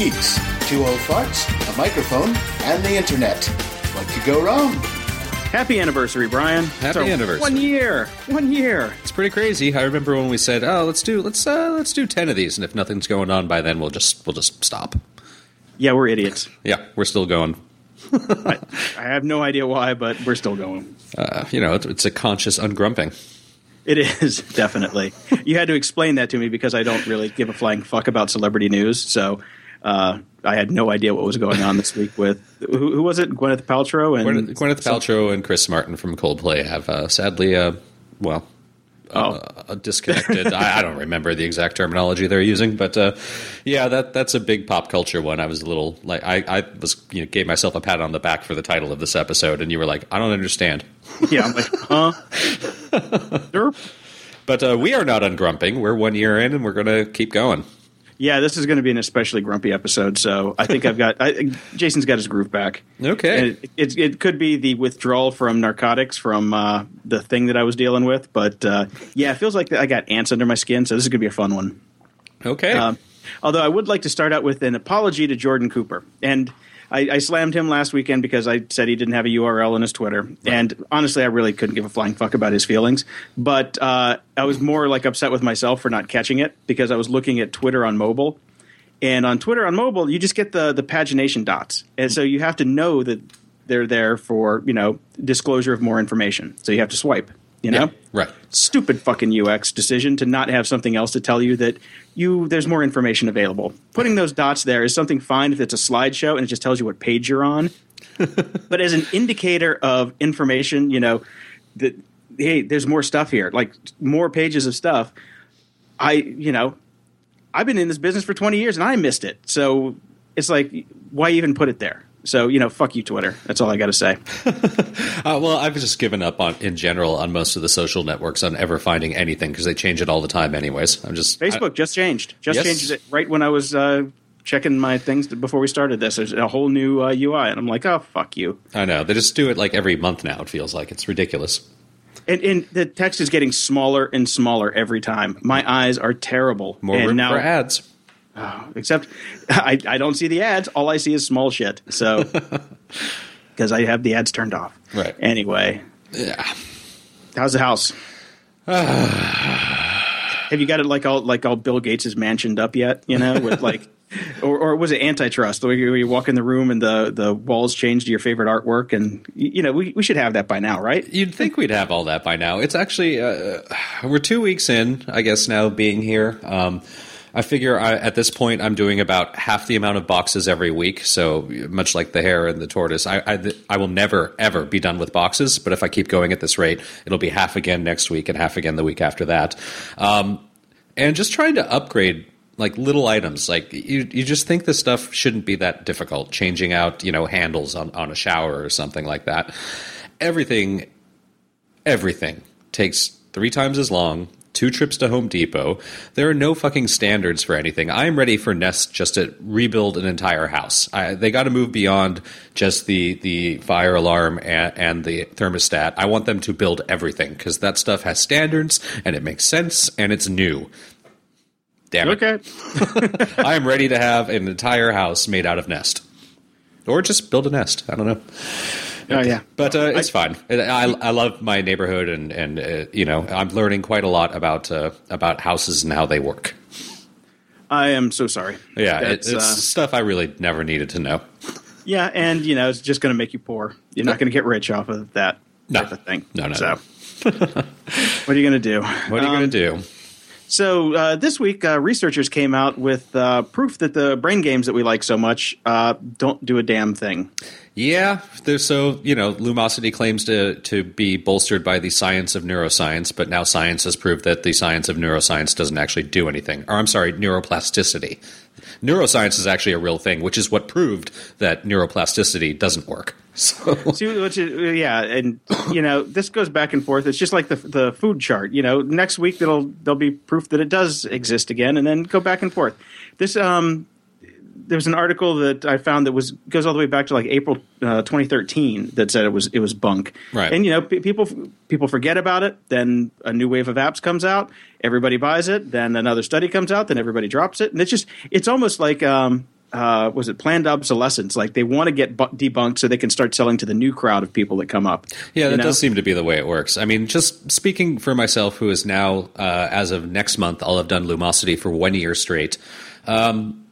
Grumpy Old Geeks. Two old farts, a microphone, and the internet. What could go wrong? Happy anniversary, Brian. Happy So, anniversary. One year. One year. It's pretty crazy. I remember when we said, "Oh, let's do let's uh, let's do ten of these, and if nothing's going on by then, we'll just we'll just stop." Yeah, we're idiots. Yeah, we're still going. I have no idea why, but we're still going. Uh, you know, it's, it's a conscious ungrumping. It is definitely. you had to explain that to me because I don't really give a flying fuck about celebrity news. So uh, I had no idea what was going on this week with who, who was it? Gwyneth Paltrow and Gwyneth, Gwyneth Paltrow and Chris Martin from Coldplay have uh, sadly, uh, well, Oh. uh, disconnected. I, I don't remember the exact terminology they're using, but uh, yeah, that that's a big pop culture one. I was a little like I, I was you know gave myself a pat on the back for the title of this episode, and you were like, I don't understand. yeah, I'm like, huh? Derp. But uh, we are not ungrumping. We're one year in, and we're going to keep going. Yeah, this is going to be an especially grumpy episode. So I think I've got I, Jason's got his groove back. Okay. It, it, it could be the withdrawal from narcotics from uh, the thing that I was dealing with, but uh, yeah, it feels like I got ants under my skin. So this is going to be a fun one. Okay. Um, although I would like to start out with an apology to Jordan Cooper. And I, I slammed him last weekend because I said he didn't have a URL in his Twitter. And honestly, I really couldn't give a flying fuck about his feelings. But uh, I was more like upset with myself for not catching it because I was looking at Twitter on mobile. And on Twitter on mobile, you just get the, the pagination dots. And so you have to know that they're there for, you know, disclosure of more information. So you have to swipe, you know? yeah, right. stupid fucking UX decision to not have something else to tell you that you there's more information available. Putting those dots there is something fine if it's a slideshow and it just tells you what page you're on. but as an indicator of information, you know, that hey, there's more stuff here, like more pages of stuff. I, you know, I've been in this business for 20 years and I missed it. So it's like why even put it there? So, you know, fuck you Twitter. That's all I got to say. Uh, well, I've just given up on in general on most of the social networks on ever finding anything because they change it all the time, anyways. I'm just Facebook just changed. Just Yes. changed it right when I was uh, checking my things before we started this. There's a whole new uh, UI, and I'm like, oh fuck you. I, I know they just do it like every month now. It feels like it's ridiculous. And, and the text is getting smaller and smaller every time. My eyes are terrible. More and room now, for ads. Except I, I don't see the ads. All I see is small shit. So because I have the ads turned off. Right. Anyway, Yeah. how's the house? have you got it like all like all Bill Gates is mansioned up yet? You know, with like, or, or was it antitrust? Where you, where you walk in the room and the the walls change to your favorite artwork, and you know we we should have that by now, right? You'd think we'd have all that by now. It's actually uh, we're two weeks in, I guess, now being here. Um, I figure I, at this point I'm doing about half the amount of boxes every week. So much like the hare and the tortoise, I, I I will never ever be done with boxes. But if I keep going at this rate, it'll be half again next week and half again the week after that. Um, and just trying to upgrade like little items like you you just think this stuff shouldn't be that difficult changing out you know handles on, on a shower or something like that everything everything takes three times as long two trips to home depot. There are no fucking standards for anything. I'm ready for nest just to rebuild an entire house. I, they got to move beyond just the the fire alarm and, and the thermostat. I want them to build everything because that stuff has standards and it makes sense and it's new. Damn it. Okay, I am ready to have an entire house made out of Nest, or just build a nest. I don't know, oh yeah, but uh, it's fine. I, I love my neighborhood, and and uh, you know I'm learning quite a lot about uh, about houses and how they work. I am so sorry. Yeah, it, it's uh, stuff I really never needed to know. yeah, and you know it's just going to make you poor. You're not going to get rich off of that No. type of thing. No, no, So, what are you going to do? What are you Um, going to do? So uh, this week, uh, researchers came out with uh, proof that the brain games that we like so much uh, don't do a damn thing. Yeah, so you know Lumosity claims to to be bolstered by the science of neuroscience, but now science has proved that the science of neuroscience doesn't actually do anything. Or I'm sorry, neuroplasticity. Neuroscience is actually a real thing, which is what proved that neuroplasticity doesn't work. So See, which is, yeah, and you know this goes back and forth. It's just like the the food chart. You know, next week there'll there'll be proof that it does exist again, and then go back and forth. This um there was an article that I found that was goes all the way back to like April uh, 2013 that said it was it was bunk. Right. And you know, p- people people forget about it. Then a new wave of apps comes out. Everybody buys it. Then another study comes out. Then everybody drops it. And it's just it's almost like um, uh, was it planned obsolescence? Like they want to get bu- debunked so they can start selling to the new crowd of people that come up. Yeah, that know? does seem to be the way it works. I mean, just speaking for myself, who is now, uh, as of next month, I'll have done Lumosity for one year straight. Um,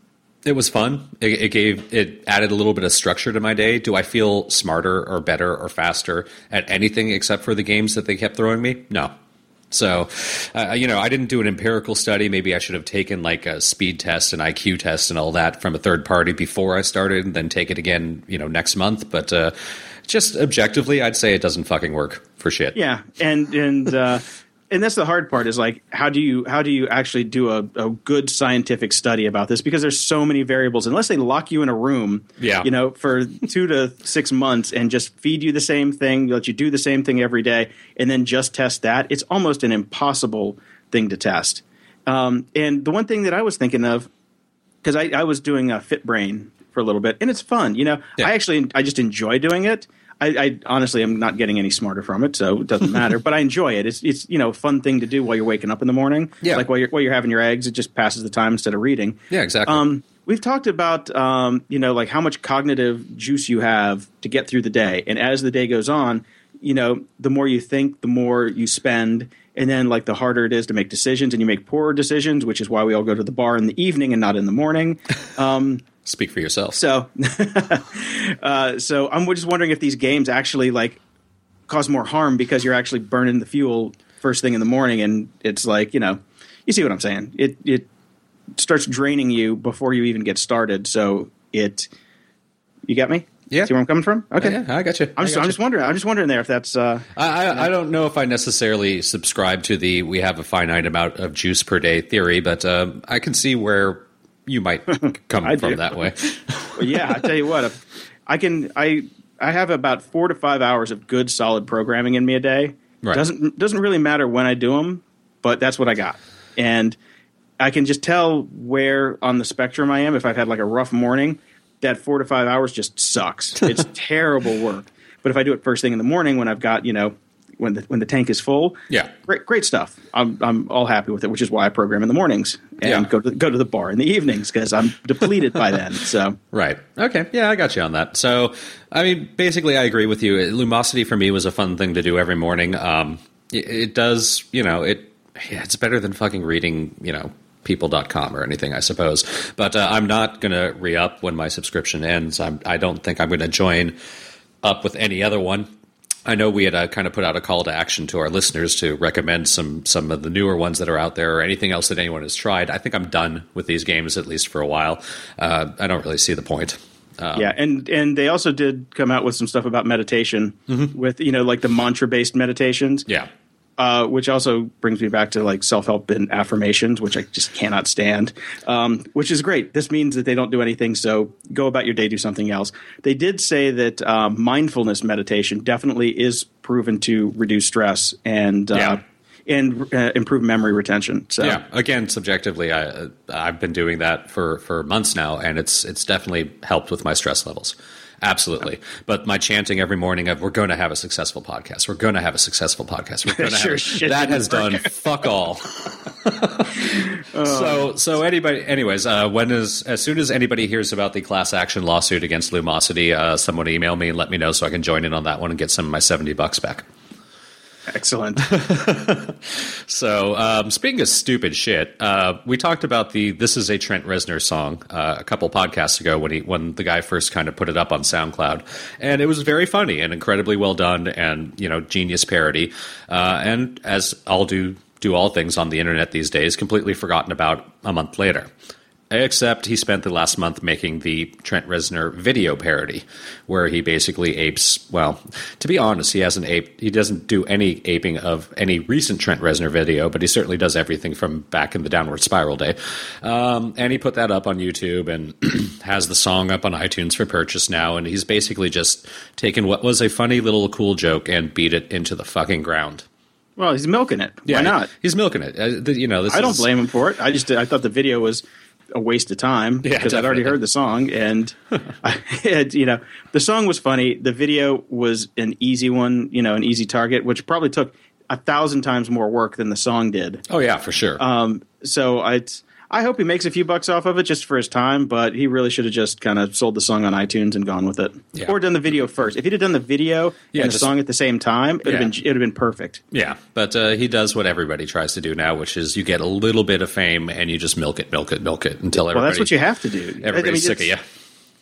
it was fun. It, it gave it added a little bit of structure to my day. Do I feel smarter or better or faster at anything except for the games that they kept throwing me? No. So, uh, you know, I didn't do an empirical study. Maybe I should have taken like a speed test and IQ test and all that from a third party before I started, and then take it again, you know, next month. But uh, just objectively, I'd say it doesn't fucking work for shit. Yeah, and and uh, and that's the hard part is like how do you how do you actually do a, a good scientific study about this because there's so many variables unless they lock you in a room Yeah. you know for two to six months and just feed you the same thing let you do the same thing every day and then just test that it's almost an impossible thing to test um, and the one thing that i was thinking of because I, I was doing a fit brain for a little bit and it's fun you know Yeah. i actually i just enjoy doing it I, I honestly am not getting any smarter from it so it doesn't matter but i enjoy it it's it's you know a fun thing to do while you're waking up in the morning Yeah. like while you're while you're having your eggs it just passes the time instead of reading Yeah, exactly. um, we've talked about um, you know like how much cognitive juice you have to get through the day and as the day goes on you know the more you think the more you spend and then like the harder it is to make decisions and you make poorer decisions which is why we all go to the bar in the evening and not in the morning Speak for yourself. so uh, so i'm just wondering if these games actually like cause more harm because you're actually burning the fuel first thing in the morning and it's like you know you see what i'm saying? It it starts draining you before you even get started. So it you get me? Yeah. see where i'm coming from? Okay. Yeah, I got you. I'm, just, I'm just wondering i'm just wondering there if that's uh I, I, I don't know if I necessarily subscribe to the we have a finite amount of juice per day theory, but um, I can see where you might come from do. that way. Well, yeah, I tell you what, I can I I have about four to five hours of good solid programming in me a day. Right. Doesn't doesn't really matter when I do them, but that's what I got, and I can just tell where on the spectrum I am. If I've had like a rough morning, that four to five hours just sucks. It's terrible work. But if I do it first thing in the morning when I've got you know when the when the tank is full, Yeah. great great stuff. I'm I'm all happy with it, which is why I program in the mornings and Yeah. go to go to the bar in the evenings because I'm depleted by then. So. Right. Okay. Yeah, I got you on that. So, I mean, basically, I agree with you. Lumosity for me was a fun thing to do every morning. Um, it, it does, you know, it. Yeah, it's better than fucking reading, you know, people.com or anything, I suppose. But uh, I'm not going to re up when my subscription ends. I'm, I don't think I'm going to join up with any other one. I know we had uh, kind of put out a call to action to our listeners to recommend some some of the newer ones that are out there or anything else that anyone has tried. I think I'm done with these games at least for a while. Uh, I don't really see the point. Um, yeah, and and they also did come out with some stuff about meditation with you know like the mantra based meditations. Yeah. Uh, which also brings me back to like self help and affirmations, which I just cannot stand. Um, which is great. This means that they don't do anything. So go about your day, do something else. They did say that um, mindfulness meditation definitely is proven to reduce stress and uh, Yeah. and uh, improve memory retention. So Yeah. Again, subjectively, I I've been doing that for for months now, and it's it's definitely helped with my stress levels. Absolutely. But my chanting every morning of "We're going to have a successful podcast. We're going to have a successful podcast. We're going to Sure have shit that has done fuck all." so so anybody, anyways, uh, when is as soon as anybody hears about the class action lawsuit against Lumosity, uh, someone email me and let me know so I can join in on that one and get some of my seventy bucks back. Excellent. So, um, speaking of stupid shit, uh, we talked about the "This Is a Trent Reznor" song uh, a couple podcasts ago when he when the guy first kind of put it up on SoundCloud, and it was very funny and incredibly well done, and you know, genius parody. Uh, and as I'll do do all things on the internet these days, completely forgotten about a month later. Except he spent the last month making the Trent Reznor video parody, where he basically apes. Well, to be honest, he hasn't aped. He doesn't do any aping of any recent Trent Reznor video, but he certainly does everything from back in the Downward Spiral day. Um, and he put that up on YouTube and has the song up on iTunes for purchase now. And he's basically just taken what was a funny little cool joke and beat it into the fucking ground. well, he's milking it. Why not? He's milking it. Uh, the- you know, this I don't is- blame him for it. I just I thought the video was a waste of time Yeah, because I'd already heard the song and I had, you know the song was funny. The video was an easy one, you know, an easy target, which probably took a thousand times more work than the song did. Oh yeah, for sure. Um, so I I hope he makes a few bucks off of it just for his time, but he really should have just kind of sold the song on iTunes and gone with it, Yeah. or done the video first. If he'd have done the video Yeah, and the just- song at the same time, it'd Yeah. have been it'd have been perfect. yeah, but uh, he does what everybody tries to do now, which is you get a little bit of fame and you just milk it, milk it, milk it until everybody. Well, that's what you have to do. Everybody's I mean, sick of you.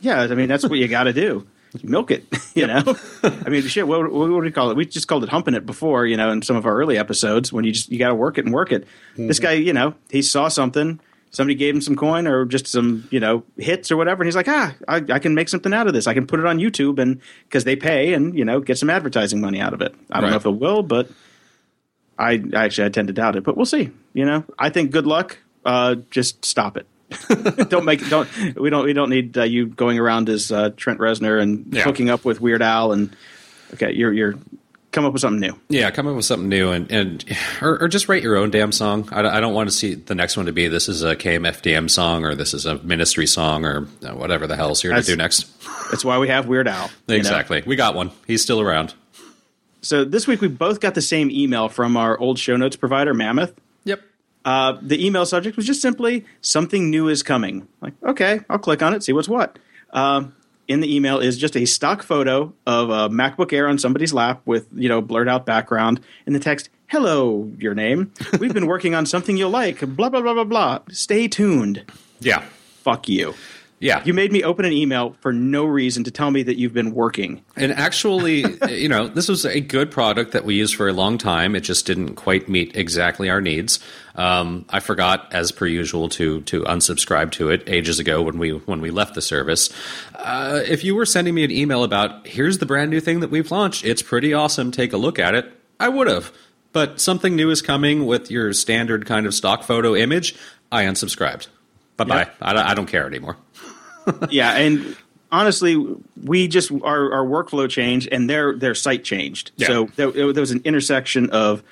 Yeah, I mean that's what you got to do. Milk it, you know. I mean, shit. What, what, do we call it? We just called it humping it before, you know, in some of our early episodes when you just you got to work it and work it. This guy, you know, he saw something. Somebody gave him some coin or just some, you know, hits or whatever, and he's like, ah, I, I can make something out of this. I can put it on YouTube, and because they pay, and you know, get some advertising money out of it. I don't know if it will, but I actually I tend to doubt it. But we'll see. You know, I think good luck. Uh, just stop it. don't make don't we don't we don't need uh, you going around as uh, Trent Reznor and Yeah. hooking up with Weird Al and okay you're you're come up with something new. Yeah, come up with something new and, and or, or just write your own damn song. I, don't- I don't want to see the next one to be this is a KMFDM song or this is a ministry song or uh, whatever the hell's here That's- to do next. That's why we have Weird Al. you know? Exactly. We got one. He's still around. So this week we both got the same email from our old show notes provider Mammoth. Yep. Uh, the email subject was just simply something new is coming. Like, okay, I'll click on it, see what's what. Um, in the email is just a stock photo of a MacBook Air on somebody's lap with you know blurred out background, and the text, "Hello, your name. We've been working on something you'll like. Blah blah blah blah blah. Stay tuned. Yeah. Fuck you. Yeah. You made me open an email for no reason to tell me that you've been working. And actually, you know, this was a good product that we used for a long time. It just didn't quite meet exactly our needs. Um, I forgot, as per usual, to to unsubscribe to it ages ago when we when we left the service. Uh, if you were sending me an email about here's the brand new thing that we've launched, it's pretty awesome. Take a look at it. I would have. But something new is coming with your standard kind of stock photo image. I unsubscribed. Bye bye. Yep. I, don't- I don't care anymore. yeah, and honestly, we just our, our workflow changed and their their site changed. Yeah. So there, there was an intersection of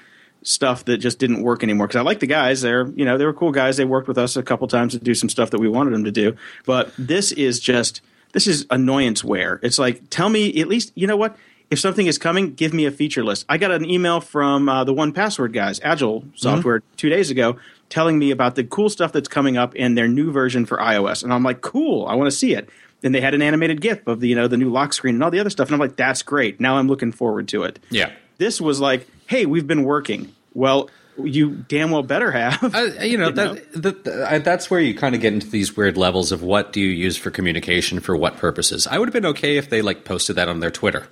stuff that just didn't work anymore. Because I like the guys; they're you know they were cool guys. They worked with us a couple times to do some stuff that we wanted them to do. But this is just this is annoyance ware. It's like tell me at least you know what. If something is coming, give me a feature list. I got an email from uh, the One Password guys, Agile software, two days ago, telling me about the cool stuff that's coming up in their new version for iOS, and I'm like, cool, I want to see it. And they had an animated GIF of the you know the new lock screen and all the other stuff, and I'm like, that's great. Now I'm looking forward to it. Yeah. This was like, hey, we've been working. Well, you damn well better have. Uh, you know, that, that, uh, that's where you kind of get into these weird levels of what do you use for communication for what purposes. I would have been okay if they like posted that on their Twitter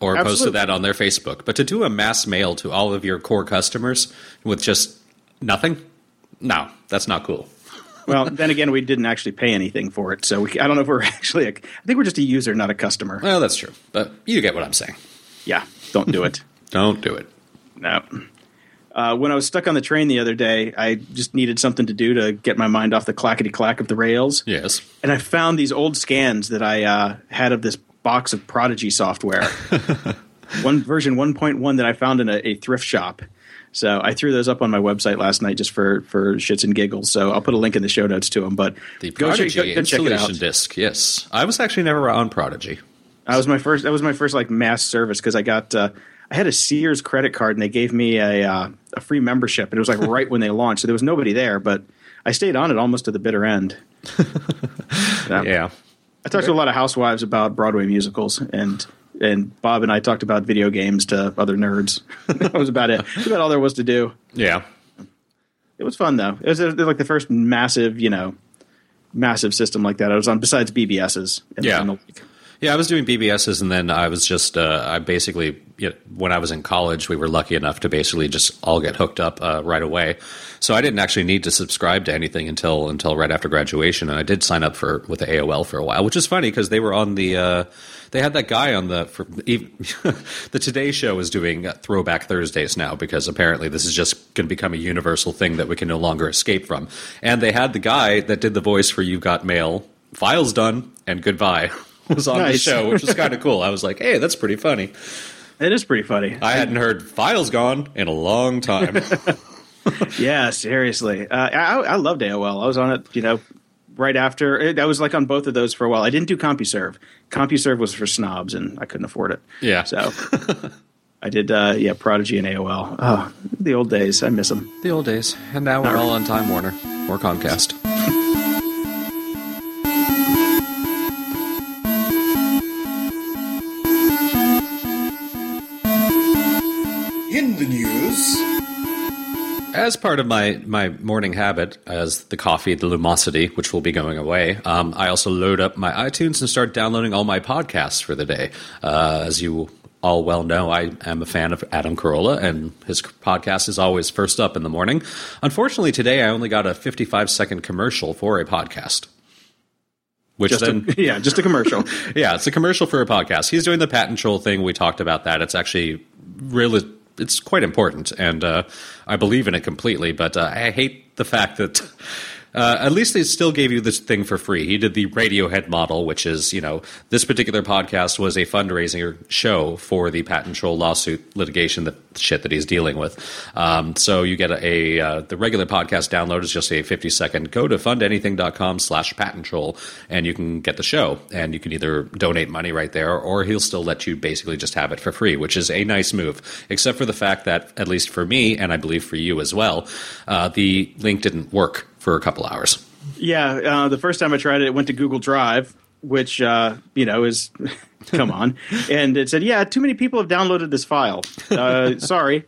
or Absolutely. posted that on their Facebook, but to do a mass mail to all of your core customers with just nothing, no, that's not cool. well, then again, we didn't actually pay anything for it, so we, I don't know if we're actually. A, I think we're just a user, not a customer. Well, that's true, but you get what I'm saying. Yeah, don't do it. Don't do it. No. Uh, when I was stuck on the train the other day, I just needed something to do to get my mind off the clackety clack of the rails. Yes. And I found these old scans that I uh, had of this box of Prodigy software. One version 1.1 that I found in a, a thrift shop. So I threw those up on my website last night just for, for shits and giggles. So I'll put a link in the show notes to them. But The go check- Prodigy go- go check it installation disc. Yes, I was actually never on Prodigy. That was my first. That was my first like mass service because I got. Uh, I had a Sears credit card and they gave me a uh, a free membership and it was like right when they launched, so there was nobody there, but I stayed on it almost to the bitter end. Yeah. Yeah. I talked to a lot of housewives about Broadway musicals and. And Bob and I talked about video games to other nerds. that was about it. That's about all there was to do. Yeah. It was fun though. It was uh, like the first massive, you know, massive system like that. I was on besides BBS's. Yeah. in the league. Yeah, I was doing BBSs, and then I was just uh, I basically you know, when I was in college, we were lucky enough to basically just all get hooked up uh, right away. So I didn't actually need to subscribe to anything until until right after graduation, and I did sign up for with the AOL for a while, which is funny because they were on the uh, they had that guy on the for even, the Today Show is doing uh, Throwback Thursdays now because apparently this is just going to become a universal thing that we can no longer escape from, and they had the guy that did the voice for You Got Mail, files done, and goodbye. Was on the show, which was kind of cool. I was like, "Hey, that's pretty funny." It is pretty funny. I hadn't heard "Files Gone" in a long time. Yeah, seriously. Uh, I, I loved AOL. I was on it, you know, right after I was like on both of those for a while. I didn't do CompuServe. CompuServe was for snobs, and I couldn't afford it. Yeah. So I did, uh, yeah, Prodigy and AOL. Oh, the old days. I miss them. The old days. And now we're all on Time Warner or Comcast. As part of my, my morning habit, as the coffee, the lumosity, which will be going away, um, I also load up my iTunes and start downloading all my podcasts for the day. Uh, as you all well know, I am a fan of Adam Carolla, and his podcast is always first up in the morning. Unfortunately, today I only got a 55 second commercial for a podcast. Which Just then, a, yeah, just a commercial. yeah, it's a commercial for a podcast. He's doing the patent troll thing. We talked about that. It's actually really, it's quite important, and uh, I believe in it completely. But uh, I hate the fact that. Uh, at least they still gave you this thing for free. He did the Radiohead model, which is, you know, this particular podcast was a fundraising show for the patent troll lawsuit litigation, that shit that he's dealing with. Um, so you get a, a uh, the regular podcast download is just a 50 second go to fundanything.com slash patent troll and you can get the show and you can either donate money right there or he'll still let you basically just have it for free, which is a nice move, except for the fact that at least for me and I believe for you as well, uh, the link didn't work for a couple hours. Yeah, uh, the first time I tried it, it went to Google Drive, which uh, you know is come on, and it said, "Yeah, too many people have downloaded this file. Uh, sorry."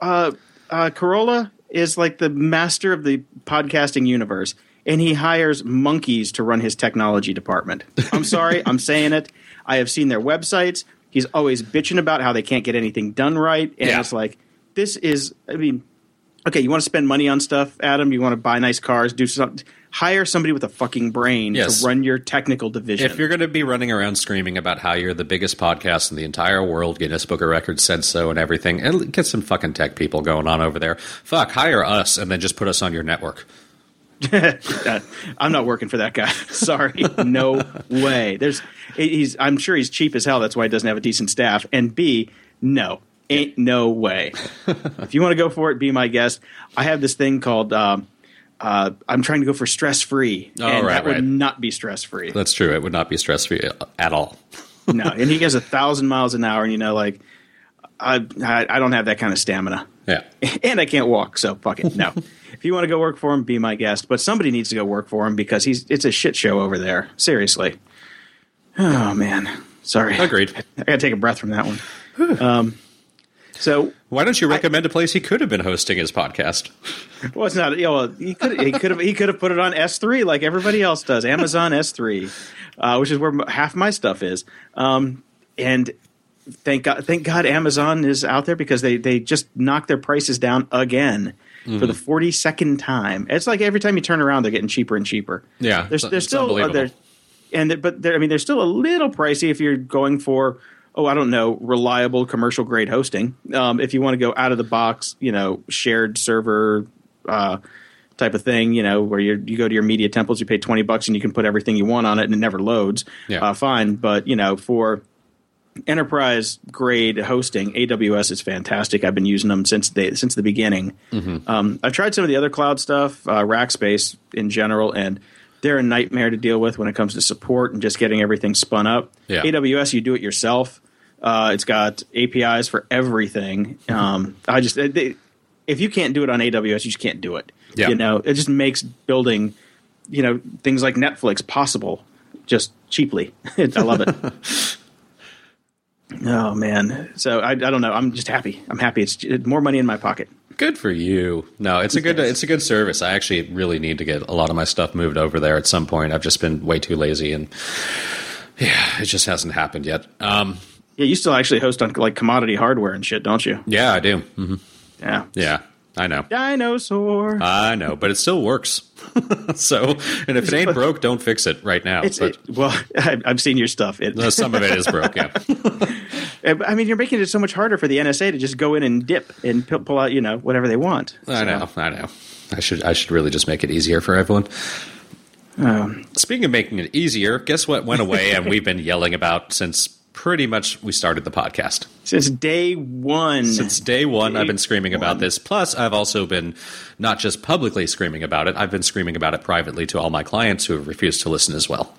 Uh, uh, Carolla is like the master of the podcasting universe, and he hires monkeys to run his technology department. I'm sorry, I'm saying it. I have seen their websites. He's always bitching about how they can't get anything done right, and Yeah. it's like this is. I mean, okay, you want to spend money on stuff, Adam? You want to buy nice cars, do something. Hire somebody with a fucking brain Yes. to run your technical division. If you're going to be running around screaming about how you're the biggest podcast in the entire world, Guinness Book of Records said so and everything, and get some fucking tech people going on over there. Fuck, hire us and then just put us on your network. Uh, I'm not working for that guy. Sorry, no way. There's, he's. I'm sure he's cheap as hell. That's why he doesn't have a decent staff. And B, no, ain't no way. if you want to go for it, be my guest. I have this thing called. Um, uh, I'm trying to go for stress free, Oh, and right, that would right. not be stress free. That's true. It would not be stress free at all. no, and he goes a thousand miles an hour, and you know, like I, I, I don't have that kind of stamina. Yeah. and I can't walk, so fuck it. No. if you want to go work for him, be my guest. But somebody needs to go work for him because he's it's a shit show over there. Seriously. Oh man. Sorry. Agreed. I gotta take a breath from that one. um so Why don't you recommend a place he could have been hosting his podcast? well it's not yeah, well he could he could have he could have put it on S three like everybody else does. Amazon S three. Uh, which is where half my stuff is. Um and thank God, thank God Amazon is out there because they they just knocked their prices down again for the forty second time. It's like every time you turn around, they're getting cheaper and cheaper. Yeah, there's it's still uh, there, and there- but there, I mean, there's still a little pricey if you're going for oh I don't know reliable commercial grade hosting. Um, if you want to go out of the box, you know, shared server. Uh, type of thing, you know, where you you go to your media temples, you pay twenty bucks and you can put everything you want on it and it never loads. Yeah. Uh, fine, but you know, for enterprise grade hosting, AWS is fantastic. I've been using them since they since the beginning. Um, I've tried some of the other cloud stuff, uh, Rackspace in general, and they're a nightmare to deal with when it comes to support and just getting everything spun up. Yeah. AWS, you do it yourself. Uh, it's got APIs for everything. Um, I just they, if you can't do it on AWS, you just can't do it. Yeah. You know, it just makes building, you know, things like Netflix possible just cheaply. I love it. Oh man, so I, I don't know. I'm just happy. I'm happy. It's it's more money in my pocket. Good for you. No, it's a good it's a good service. I actually really need to get a lot of my stuff moved over there at some point. I've just been way too lazy and yeah, it just hasn't happened yet. Um, Yeah, you still actually host on like commodity hardware and shit, don't you? yeah, I do. hmm Yeah. Yeah, I know. Dinosaur. I know, but it still works. so, and if it ain't broke, don't fix it right now. it's but it, well, I, I've seen your stuff. It, some of it is broke. Yeah, I mean, you're making it so much harder for the NSA to just go in and dip and pull out, you know, whatever they want. I So, know. I know. I should I should really just make it easier for everyone. Um, Speaking of making it easier, guess what went away and we've been yelling about since pretty much we started the podcast. Since day one. Since day one, I've been screaming about this. Plus, I've also been not just publicly screaming about it, I've been screaming about it privately to all my clients who have refused to listen as well.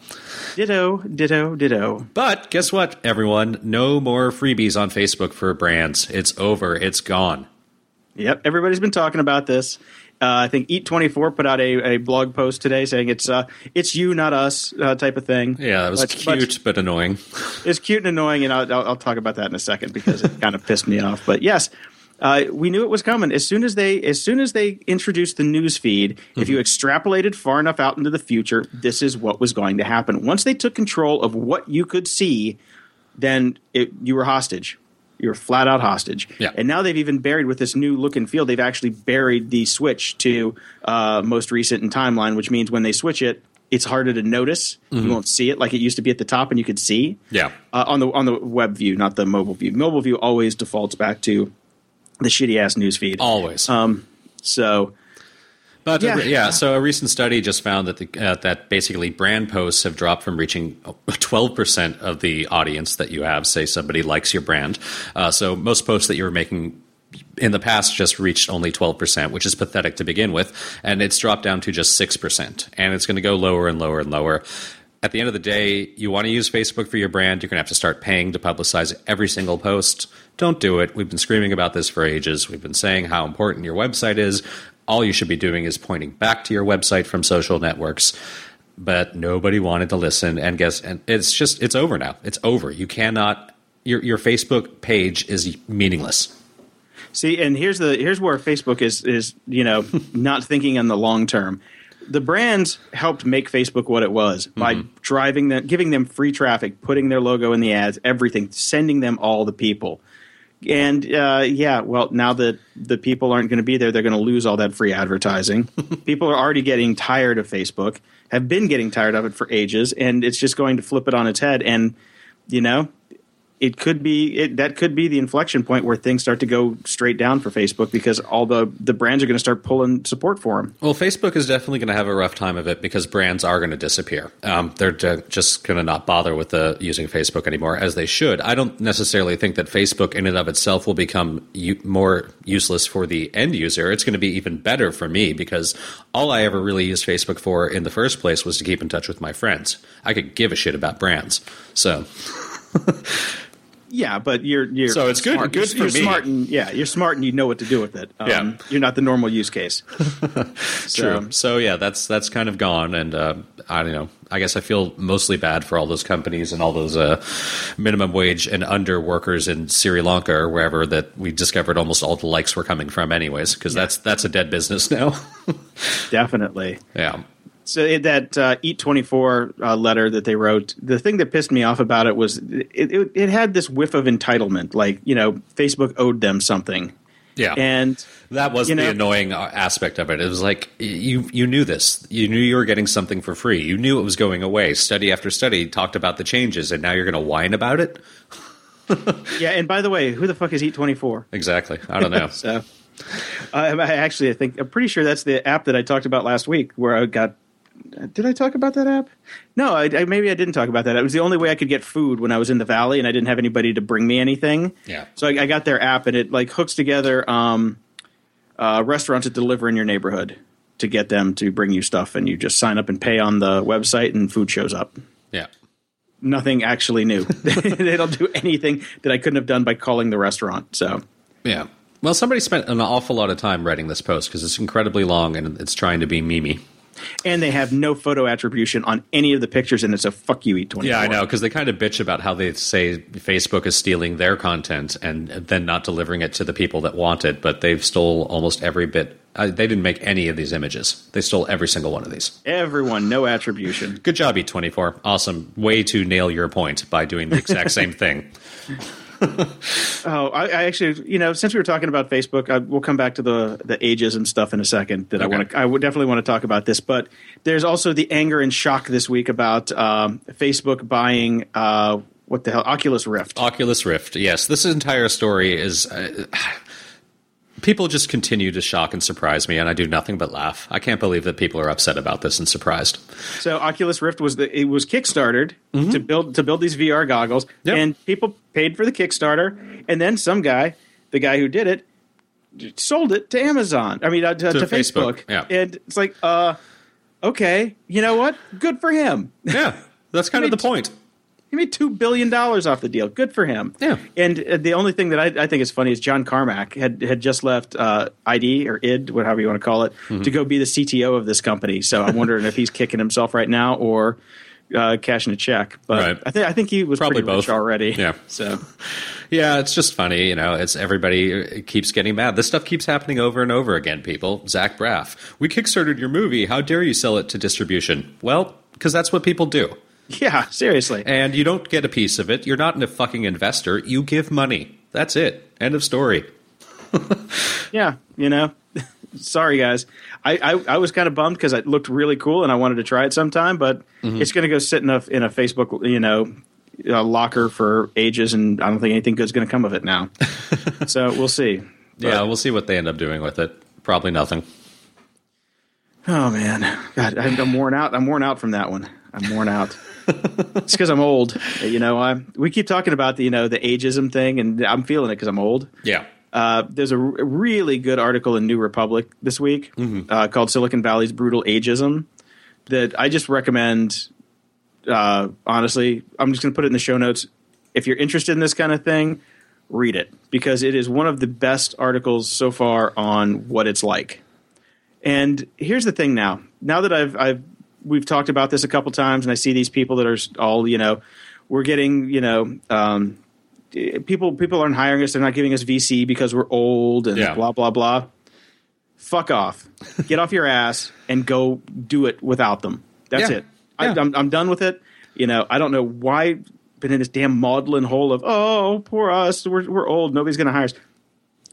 Ditto, ditto, ditto. But guess what, everyone? No more freebies on Facebook for brands. It's over. It's gone. Yep, everybody's been talking about this. Uh, I think Eat24 put out a, a blog post today saying it's uh, it's you, not us, uh, type of thing. Yeah, it was But- cute but annoying. It's cute and annoying, and I'll, I'll, I'll talk about that in a second because it kind of pissed me off. But yes, uh, we knew it was coming as soon as they as soon as they introduced the news feed. If you extrapolated far enough out into the future, this is what was going to happen. Once they took control of what you could see, then it, you were hostage. You were flat out hostage. Yeah. And now they've even buried with this new look and feel. They've actually buried the switch to uh, most recent in timeline, which means when they switch it, it's harder to notice. You won't see it like it used to be at the top, and you could see Yeah. uh, on the on the web view, not the mobile view. Mobile view always defaults back to the shitty ass news feed. Always. So But yeah. Yeah. yeah, so a recent study just found that the, uh, that basically brand posts have dropped from reaching 12% of the audience that you have. Say somebody likes your brand. Uh, so most posts that you were making in the past just reached only 12%, which is pathetic to begin with. And it's dropped down to just 6%. And it's going to go lower and lower and lower. At the end of the day, you want to use Facebook for your brand, you're going to have to start paying to publicize every single post. Don't do it. We've been screaming about this for ages. We've been saying how important your website is. All you should be doing is pointing back to your website from social networks. But nobody wanted to listen and guess and it's just it's over now. It's over. You cannot your your Facebook page is meaningless. see, and here's the here's where Facebook is is you know not thinking in the long term. The brands helped make Facebook what it was mm-hmm. by driving them, giving them free traffic, putting their logo in the ads, everything, sending them all the people. And uh, yeah, well, now that the people aren't going to be there, they're going to lose all that free advertising. people are already getting tired of Facebook, have been getting tired of it for ages, and it's just going to flip it on its head. And you know, it could be it, that could be the inflection point where things start to go straight down for Facebook because all the the brands are going to start pulling support for them. Well, Facebook is definitely going to have a rough time of it because brands are going to disappear. Um, they're ju- just going to not bother with the, using Facebook anymore, as they should. I don't necessarily think that Facebook, in and of itself, will become u- more useless for the end user. It's going to be even better for me because all I ever really used Facebook for in the first place was to keep in touch with my friends. I could give a shit about brands. So, Yeah, but you're you're So it's good- Smart. good you're, for you're me. smart and yeah, you're smart and you know what to do with it. Um, Yeah. you're not the normal use case. so, True. So yeah, that's that's kind of gone, and uh, I don't know. I guess I feel mostly bad for all those companies and all those uh, minimum wage and under workers in Sri Lanka or wherever that we discovered almost all the likes were coming from, anyways. Because that's that's a dead business now. Definitely. yeah. So it, that uh, Eat Twenty Four uh, letter that they wrote, the thing that pissed me off about it was it, it, it had this whiff of entitlement, like you know Facebook owed them something, Yeah, and that was the know- annoying uh, aspect of it. It was like you you knew this, you knew you were getting something for free, you knew it was going away. Study after study talked about the changes, and now you're going to whine about it. yeah. And by the way, who the fuck is Eat Twenty Four? Exactly. I don't know. So, I, I actually, I think I'm pretty sure that's the app that I talked about last week, where I got. Did I talk about that app? No, I, I, maybe I didn't talk about that. It was the only way I could get food when I was in the valley, and I didn't have anybody to bring me anything. Yeah. So I, I got their app, and it like hooks together um, uh, restaurants that deliver in your neighborhood to get them to bring you stuff, and you just sign up and pay on the website, and food shows up. yeah. Nothing actually new. they don't do anything that I couldn't have done by calling the restaurant. So. Yeah. Well, somebody spent an awful lot of time writing this post because it's incredibly long and it's trying to be memey. And they have no photo attribution on any of the pictures, and it's a fuck you eat twenty. Yeah, I know because they kind of bitch about how they say Facebook is stealing their content and then not delivering it to the people that want it, but they've stole almost every bit. Uh, they didn't make any of these images. They stole every single one of these. Everyone, no attribution. Good job, E24. Awesome. Way to nail your point by doing the exact same thing. Oh, I, I actually, you know, since we were talking about Facebook, I, we'll come back to the the ages and stuff in a second. That I want to, I would definitely want to talk about this. But there's also the anger and shock this week about um, Facebook buying uh, what the hell, Oculus Rift. Oculus Rift. Yes, this entire story is. Uh, People just continue to shock and surprise me, and I do nothing but laugh. I can't believe that people are upset about this and surprised. So Oculus Rift was the it was kickstarted to build to build these VR goggles, Mm-hmm. Yep. and people paid for the Kickstarter, and then some guy, the guy who did it, sold it to Amazon. I mean, uh, to, to Facebook, Facebook. yeah. and it's like, uh, okay, you know what? Good for him. Yeah, that's kind of the Me too. point. He made two billion dollars off the deal. Good for him. Yeah. And uh, the only thing that I, I think is funny is John Carmack had had just left uh, ID or id, whatever you want to call it, Mm-hmm. to go be the CTO of this company. So I'm wondering if he's kicking himself right now or uh, cashing a check. But Right. I think I think he was Probably pretty rich both. already. Yeah. So Yeah, it's just funny, you know. It's everybody uh, keeps getting mad. This stuff keeps happening over and over again. People, Zach Braff, we kickstarted your movie. How dare you sell it to distribution? Well, because that's what people do, yeah, seriously. and you don't get a piece of it. You're not a fucking investor. You give money. That's it. End of story. Yeah, you know. Sorry, guys. I, I, I was kind of bummed because it looked really cool and I wanted to try it sometime, but Mm-hmm. it's going to go sit in a in a Facebook, you know, uh locker for ages, and I don't think anything good's going to come of it now. so we'll see. But- yeah, we'll see what they end up doing with it. Probably nothing. Oh man, God, I'm, I'm worn out. I'm worn out from that one. I'm worn out. it's because I'm old. You know, I we keep talking about the you know the ageism thing, and I'm feeling it because I'm old. Yeah. Uh, there's a r- really good article in New Republic this week uh, called "Silicon Valley's Brutal Ageism" that I just recommend. Uh, honestly, I'm just going to put it in the show notes. If you're interested in this kind of thing, read it because it is one of the best articles so far on what it's like. And here's the thing now. Now that I've I've we've talked about this a couple times, and I see these people that are all you know, we're getting you know, um, people people aren't hiring us. They're not giving us VC because we're old and Yeah. blah blah blah. Fuck off. Get off your ass and go do it without them. That's Yeah. it. I, Yeah. I'm I'm done with it. You know, I don't know why been in this damn maudlin hole of oh poor us we're we're old nobody's gonna hire us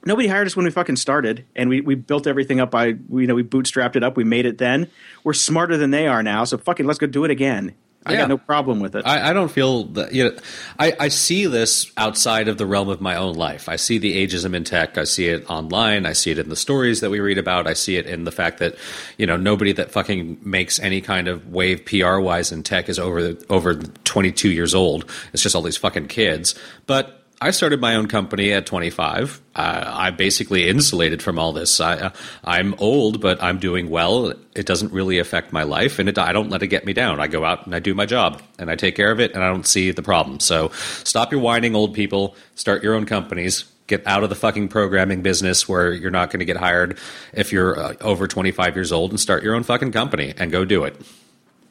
nobody hired us when we fucking started and we, we built everything up by you know we bootstrapped it up we made it then we're smarter than they are now so fucking let's go do it again i Yeah. got no problem with it I, I don't feel that you know I, I see this outside of the realm of my own life. I see the ageism in tech. I see it online. I see it in the stories that we read about. I see it in the fact that you know nobody that fucking makes any kind of wave PR wise in tech is over over 22 years old. It's just all these fucking kids. But I started my own company at 25. Uh, I'm basically insulated from all this. I, uh, I'm old, but I'm doing well. It doesn't really affect my life, and it, I don't let it get me down. I go out and I do my job, and I take care of it, and I don't see the problem. So stop your whining, old people. Start your own companies. Get out of the fucking programming business where you're not going to get hired if you're uh, over 25 years old, and start your own fucking company and go do it.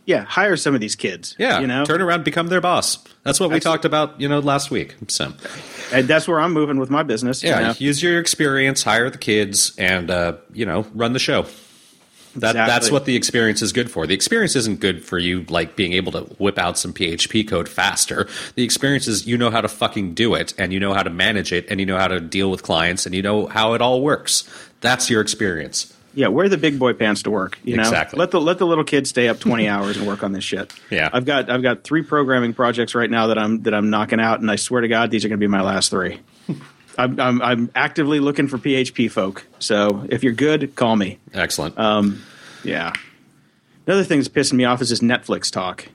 Yeah hire some of these kids Yeah, you know turn around, become their boss. That's what we talked about, you know, last week. So. and that's where i'm moving with my business you Yeah, know? use your experience, hire the kids, and uh, you know, run the show. That Exactly. that's what the experience is good for. The experience isn't good for you like being able to whip out some PHP code faster. The experience is you know how to fucking do it, and you know how to manage it, and you know how to deal with clients, and you know how it all works. That's your experience. Yeah wear the big boy pants to work you know Exactly. let the let the little kids stay up 20 hours and work on this shit Yeah. i've got i've got three programming projects right now that i'm that i'm knocking out and i swear to god these are going to be my last three I'm, I'm i'm actively looking for php folk so if you're good call me Excellent. Um, yeah. Another thing that's pissing me off is this Netflix talk.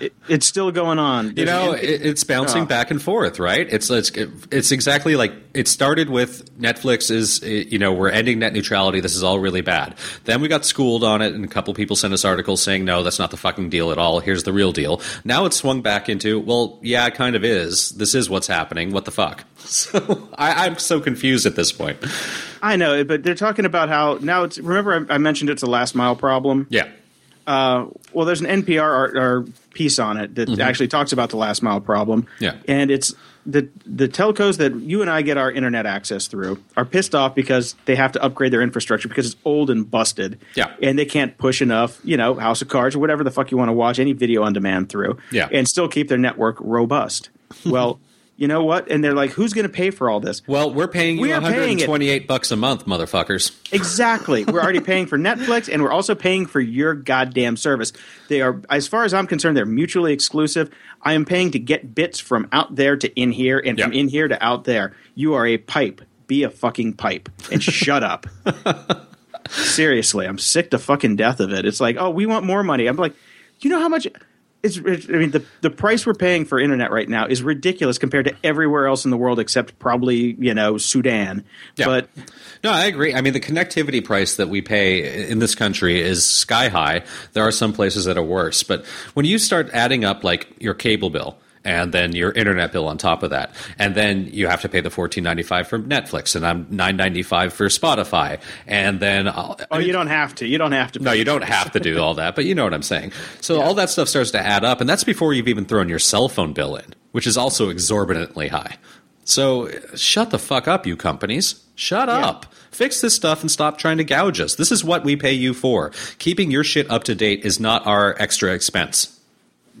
It, it's still going on. You know, it, it's bouncing Oh. back and forth, right? It's it's it's exactly like it started with Netflix is eh, you know we're ending net neutrality. This is all really bad. Then we got schooled on it, and a couple people sent us articles saying no, that's not the fucking deal at all. Here's the real deal. Now it's swung back into well, yeah, it kind of is. This is what's happening. What the fuck? So I, I'm so confused at this point. I know, but they're talking about how now it's. Remember, I, I mentioned it's a last mile problem. Yeah, Uh, well, there's an NPR art, piece on it that actually talks about the last mile problem. Mm-hmm. Yeah. and it's the the telcos that you and I get our internet access through are pissed off because they have to upgrade their infrastructure because it's old and busted. Yeah. and they can't push enough, you know, House of Cards or whatever the fuck you want to watch any video on demand through. Yeah. and still keep their network robust. well. You know what? And they're like, "Who's going to pay for all this?" Well, we're paying you We are paying it. 128 bucks a month, motherfuckers. Exactly. We're already paying for Netflix and we're also paying for your goddamn service. They are as far as I'm concerned, they're mutually exclusive. I am paying to get bits from out there to in here and from in here to out there. You are a pipe. be a fucking pipe and shut up. Seriously, I'm sick to fucking death of it. It's like, oh, we want more money. I'm like, you know how much? It's, I mean, the the price we're paying for internet right now is ridiculous compared to everywhere else in the world except probably you know Sudan. Yeah. But No, I agree. I mean, the connectivity price that we pay in this country is sky high. There are some places that are worse, but when you start adding up like your cable bill and then your internet bill on top of that, and then you have to pay the fourteen ninety five for Netflix, and I'm nine ninety five for Spotify, and then I'll, oh, you don't have to. You don't have to. no, you don't have to do all that, but you know what I'm saying. So all that stuff starts to add up, and that's before you've even thrown your cell phone bill in, which is also exorbitantly high. So uh, shut the fuck up, you companies. Shut up. Fix this stuff and stop trying to gouge us. This is what we pay you for. Keeping your shit up to date is not our extra expense.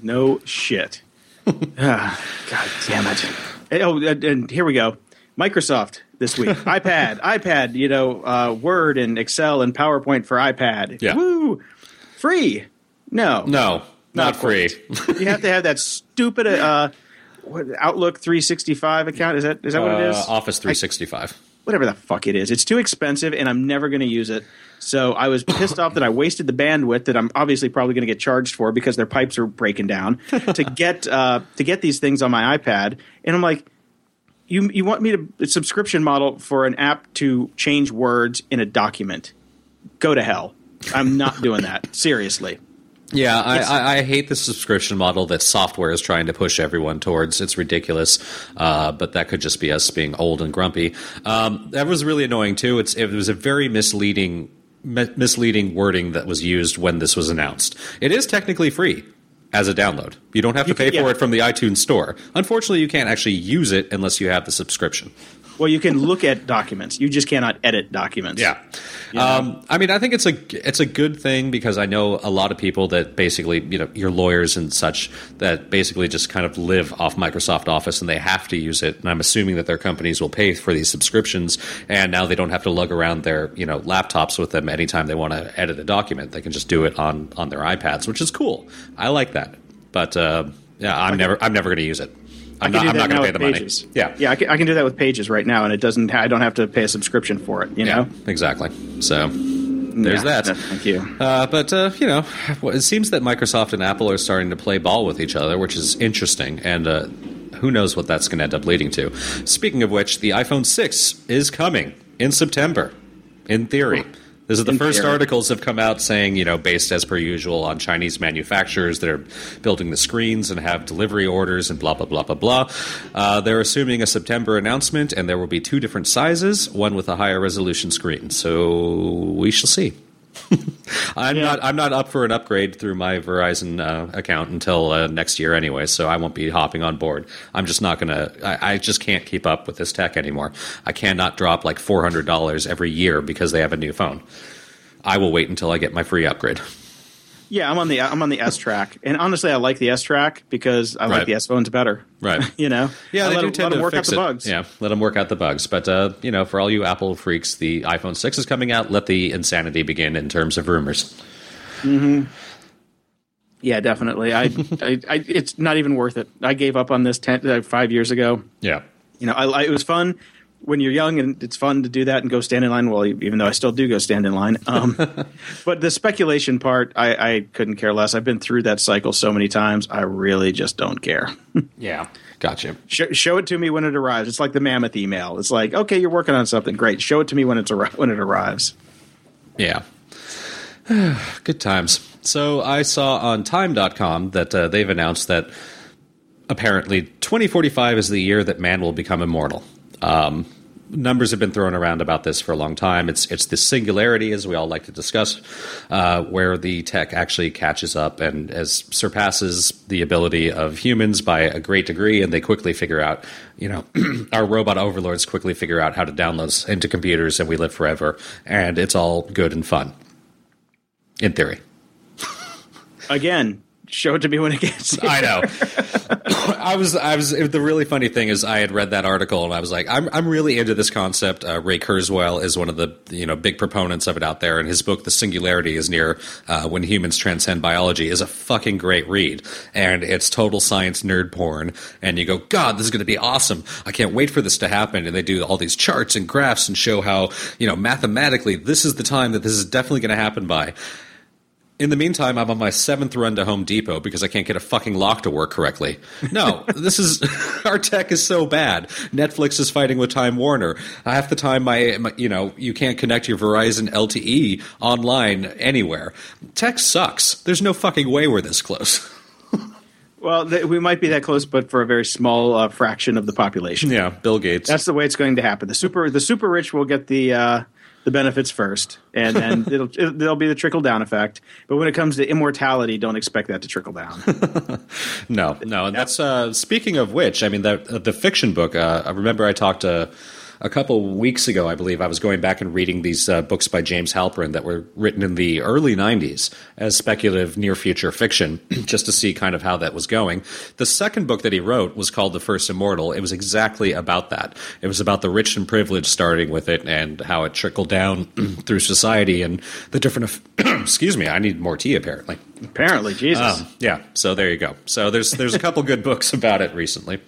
No shit. Ah, God damn it. Oh, and, here we go. Microsoft this week. iPad, iPad, you know, uh, Word and Excel and PowerPoint for iPad. Yeah. Woo! Free. No. No, not, free. you have to have that stupid uh, Outlook 365 account. Is that is that what it is? Uh, Office 365. Whatever the fuck it is. It's too expensive, and I'm never going to use it. So I was pissed off that I wasted the bandwidth that I'm obviously probably going to get charged for because their pipes are breaking down to get uh, to get these things on my iPad. And I'm like, you you want me to a subscription model for an app to change words in a document? Go to hell. I'm not doing that. Seriously. Yeah, I, I, I hate the subscription model that software is trying to push everyone towards. It's ridiculous, uh, but that could just be us being old and grumpy. Um, that was really annoying too. It's it was a very misleading mi- misleading wording that was used when this was announced. It is technically free as a download. You don't have to You pay can- for yeah. it from the iTunes store. Unfortunately, you can't actually use it unless you have the subscription. Well, you can look at documents. You just cannot edit documents. Yeah. Um, I mean, I think it's a it's a good thing because I know a lot of people that basically, you know, your lawyers and such that basically just kind of live off Microsoft Office and they have to use it. And I'm assuming that their companies will pay for these subscriptions, and now they don't have to lug around their you know laptops with them anytime they want to edit a document. They can just do it on on their iPads, which is cool. I like that. But uh, yeah, I'm never I'm never going to use it. I'm not, I'm not going to pay the with money. Pages. Yeah. yeah, I can, I can do that with Pages right now, and it doesn't. I don't have to pay a subscription for it. You Yeah, know, exactly. So there's Yeah, that. no, thank you. Uh, but uh, you know, it seems that Microsoft and Apple are starting to play ball with each other, which is interesting, and uh, who knows what that's going to end up leading to. Speaking of which, the iPhone six is coming in September, in theory. This is the first theory. articles have come out saying, you know, based as per usual on Chinese manufacturers that are building the screens and have delivery orders and blah, blah, blah, blah, blah. Uh, they're assuming a September announcement, and there will be two different sizes, one with a higher resolution screen. So we shall see. I'm Yeah. not. I'm not up for an upgrade through my Verizon uh, account until uh, next year anyway. So I won't be hopping on board. I'm just not gonna. I, I just can't keep up with this tech anymore. I cannot drop like four hundred dollars every year because they have a new phone. I will wait until I get my free upgrade. Yeah, I'm on the I'm on the S track, and honestly, I like the S track because I Right. like the S phones better. Right. you know, Yeah, I they let do them- tend let them to work fix out the bugs. Yeah, let them work out the bugs. But uh, you know, for all you Apple freaks, the iPhone six is coming out. Let the insanity begin in terms of rumors. Hmm. yeah, definitely. I, I, I, it's not even worth it. I gave up on this ten, uh, five years ago. Yeah. You know, I, I, it was fun when you're young, and it's fun to do that and go stand in line. Well, even though I still do go stand in line, um, but the speculation part, I, I couldn't care less. I've been through that cycle so many times. I really just don't care. Yeah. Gotcha. show, show it to me when it arrives. It's like the mammoth email. It's like, okay, you're working on something, great. Show it to me when it's arri- when it arrives. Yeah. Good times. So I saw on time.com that uh, they've announced that apparently 2045 is the year that man will become immortal. Um, numbers have been thrown around about this for a long time. It's it's the singularity, as we all like to discuss, uh, where the tech actually catches up and as surpasses the ability of humans by a great degree, and they quickly figure out, you know, our robot overlords quickly figure out how to download us into computers, and we live forever, and it's all good and fun, in theory. Again, show it to me when it gets. Here. I know. I was, I was. The really funny thing is, I had read that article and I was like, I'm, I'm really into this concept. Uh, Ray Kurzweil is one of the, you know, big proponents of it out there, and his book, The Singularity is Near, uh, When Humans Transcend Biology, is a fucking great read, and it's total science nerd porn. And you go, God, this is going to be awesome. I can't wait for this to happen. And they do all these charts and graphs and show how, you know, mathematically, this is the time that this is definitely going to happen by. In the meantime, I'm on my seventh run to Home Depot because I can't get a fucking lock to work correctly. No, this is our tech is so bad. Netflix is fighting with Time Warner. Half the time, my, my you know you can't connect your Verizon LTE online anywhere. Tech sucks. There's no fucking way we're this close. Well, th- we might be that close, but for a very small uh, fraction of the population. yeah, Bill Gates. That's the way it's going to happen. The super the super rich will get the uh, the benefits first, and then it'll it, there'll be the trickle down effect. But when it comes to immortality, don't expect that to trickle down. No, no, and that's uh, speaking of which. I mean, the the fiction book. Uh, I remember I talked to a couple weeks ago. I believe I was going back and reading these uh, books by James Halperin that were written in the early '90s as speculative near future fiction, just to see kind of how that was going. The second book that he wrote was called The First Immortal. It was exactly about that. It was about the rich and privileged starting with it and how it trickled down through society and the different. excuse me, I need more tea apparently. Apparently, Jesus. Um, yeah, so there you go. So there's there's a couple good books about it recently.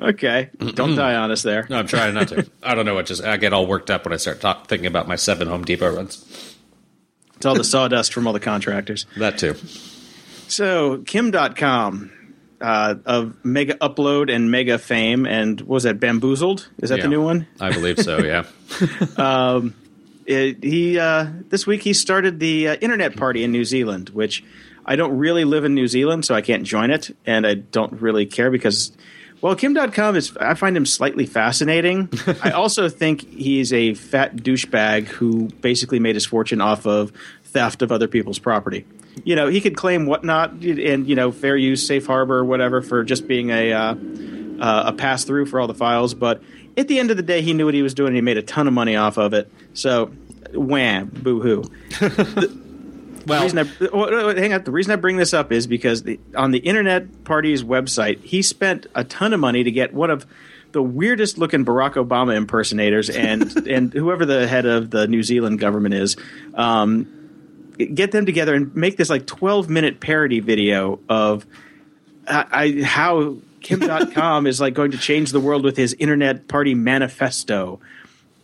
Okay, don't die on us there. No, I'm trying not to. I don't know what just I get all worked up when I start talk, thinking about my seven Home Depot runs. It's all the sawdust from all the contractors. That too. So, Kim Dotcom uh, of Megaupload and Mega Fame, and what was that Bamboozled? Is that Yeah. the new one? I believe so. Yeah. It, he uh, this week he started the uh, internet party in New Zealand, which I don't really live in New Zealand, so I can't join it, and I don't really care because, well, Kim Dotcom is I find him slightly fascinating. I also think he's a fat douchebag who basically made his fortune off of theft of other people's property. You know, he could claim whatnot and you know fair use, safe harbor, or whatever for just being a uh, uh, a pass through for all the files, but at the end of the day, he knew what he was doing. and He made a ton of money off of it. So, wham, boo hoo. Well, reason I, oh, oh, hang on. The reason I bring this up is because the, on the Internet Party's website, he spent a ton of money to get one of the weirdest looking Barack Obama impersonators and and whoever the head of the New Zealand government is. Um, get them together and make this like 12 minute parody video of uh, I, how Kim Dotcom is like going to change the world with his internet party manifesto.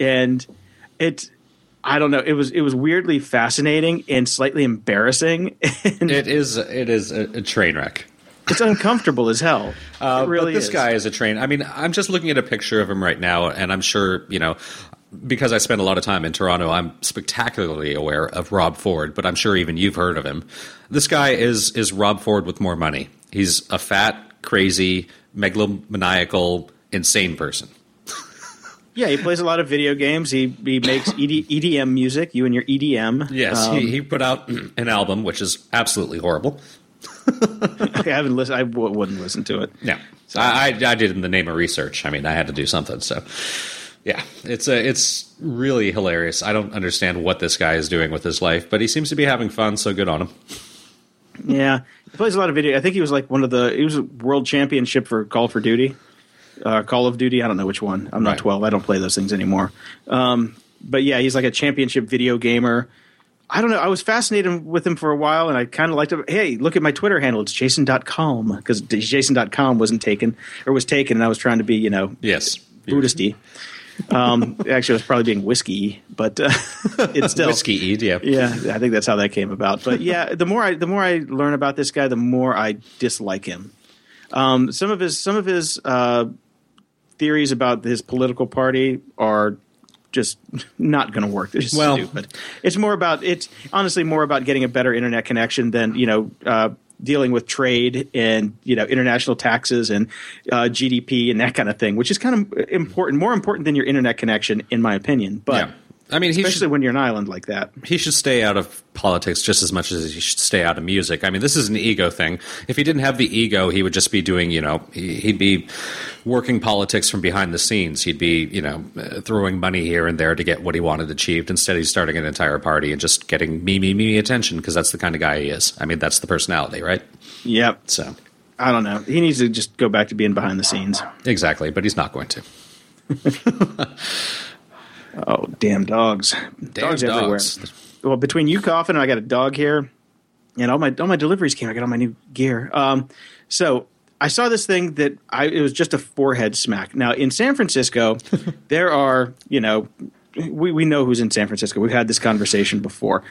And it, I don't know, it was, it was weirdly fascinating and slightly embarrassing. and it is it is a, a train wreck. it's uncomfortable as hell. Uh, it really but this is. guy is a train. I mean, I'm just looking at a picture of him right now, and I'm sure you know because I spend a lot of time in Toronto. I'm spectacularly aware of Rob Ford, but I'm sure even you've heard of him. This guy is is Rob Ford with more money. He's a fat, crazy, megalomaniacal, insane person. Yeah, he plays a lot of video games. He he makes ED, EDM music. You and your EDM. Yes, Um, he, he put out an album which is absolutely horrible. I haven't listened. I w- wouldn't listen to it. Yeah, I, I I did in the name of research. I mean, I had to do something. So, yeah, it's a it's really hilarious. I don't understand what this guy is doing with his life, but he seems to be having fun. So good on him. Yeah, he plays a lot of video. I think he was like one of the. He was a world championship for Call for Duty, uh, Call of Duty. I don't know which one. I'm not Right. 12. I don't play those things anymore. Um, but yeah, he's like a championship video gamer. I don't know. I was fascinated with him for a while, and I kind of liked him. Hey, look at my Twitter handle. It's Jason.com because Jason.com wasn't taken or was taken, and I was trying to be, you know, Yes, Buddhisty. Um, actually, I was probably being whiskey, but uh, it's still whiskey. Yeah, yeah, I think that's how that came about. But yeah, the more I the more I learn about this guy, the more I dislike him. Um, some of his some of his uh, theories about his political party are just not going to work. They're just Well- stupid. It's more about it's honestly more about getting a better internet connection than you know. Uh, dealing with trade and you know international taxes and uh, GDP and that kind of thing, which is kind of important, more important than your internet connection, in my opinion. But Yeah. I mean, especially should, when you're an island like that. he should stay out of politics just as much as he should stay out of music. I mean, this is an ego thing. If he didn't have the ego, he would just be doing, you know, he- he'd be working politics from behind the scenes. He'd be, you know, uh, throwing money here and there to get what he wanted achieved. Instead, he's starting an entire party and just getting me, me, me attention because that's the kind of guy he is. I mean, that's the personality, right? Yep. So, I don't know. He needs to just go back to being behind the scenes. exactly. But he's not going to. Oh, damn dogs! Damn dogs everywhere. Well, between you coughing and I got a dog here, and all my all my deliveries came. I got all my new gear. Um, so I saw this thing that I it was just a forehead smack. Now in San Francisco, there are you know we we know who's in San Francisco. We've had this conversation before.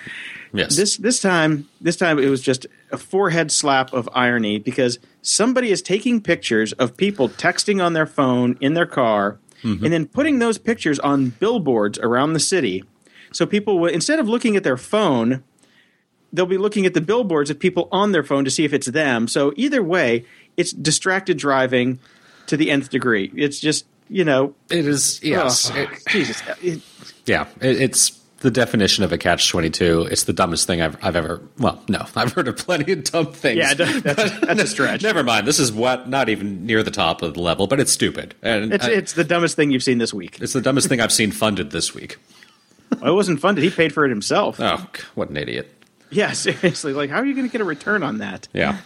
Yes. This this time this time it was just a forehead slap of irony because somebody is taking pictures of people texting on their phone in their car and then putting those pictures on billboards around the city. So people will instead of looking at their phone, they'll be looking at the billboards of people on their phone to see if it's them. So either way, it's distracted driving to the nth degree. It's just you know, it is, yes. ugh, It- Jesus, it- Yeah, it, it's the definition of a catch twenty two. It's the dumbest thing I've I've ever. Well, no, I've heard of plenty of dumb things. yeah, that's, that's a stretch. Never mind. This is what not even near the top of the level, but it's stupid, and It's I- it's the dumbest thing you've seen this week. it's the dumbest thing I've seen funded this week. Well, it wasn't funded. He paid for it himself. Oh, what an idiot! Yeah, seriously. Like, how are you going to get a return on that? Yeah,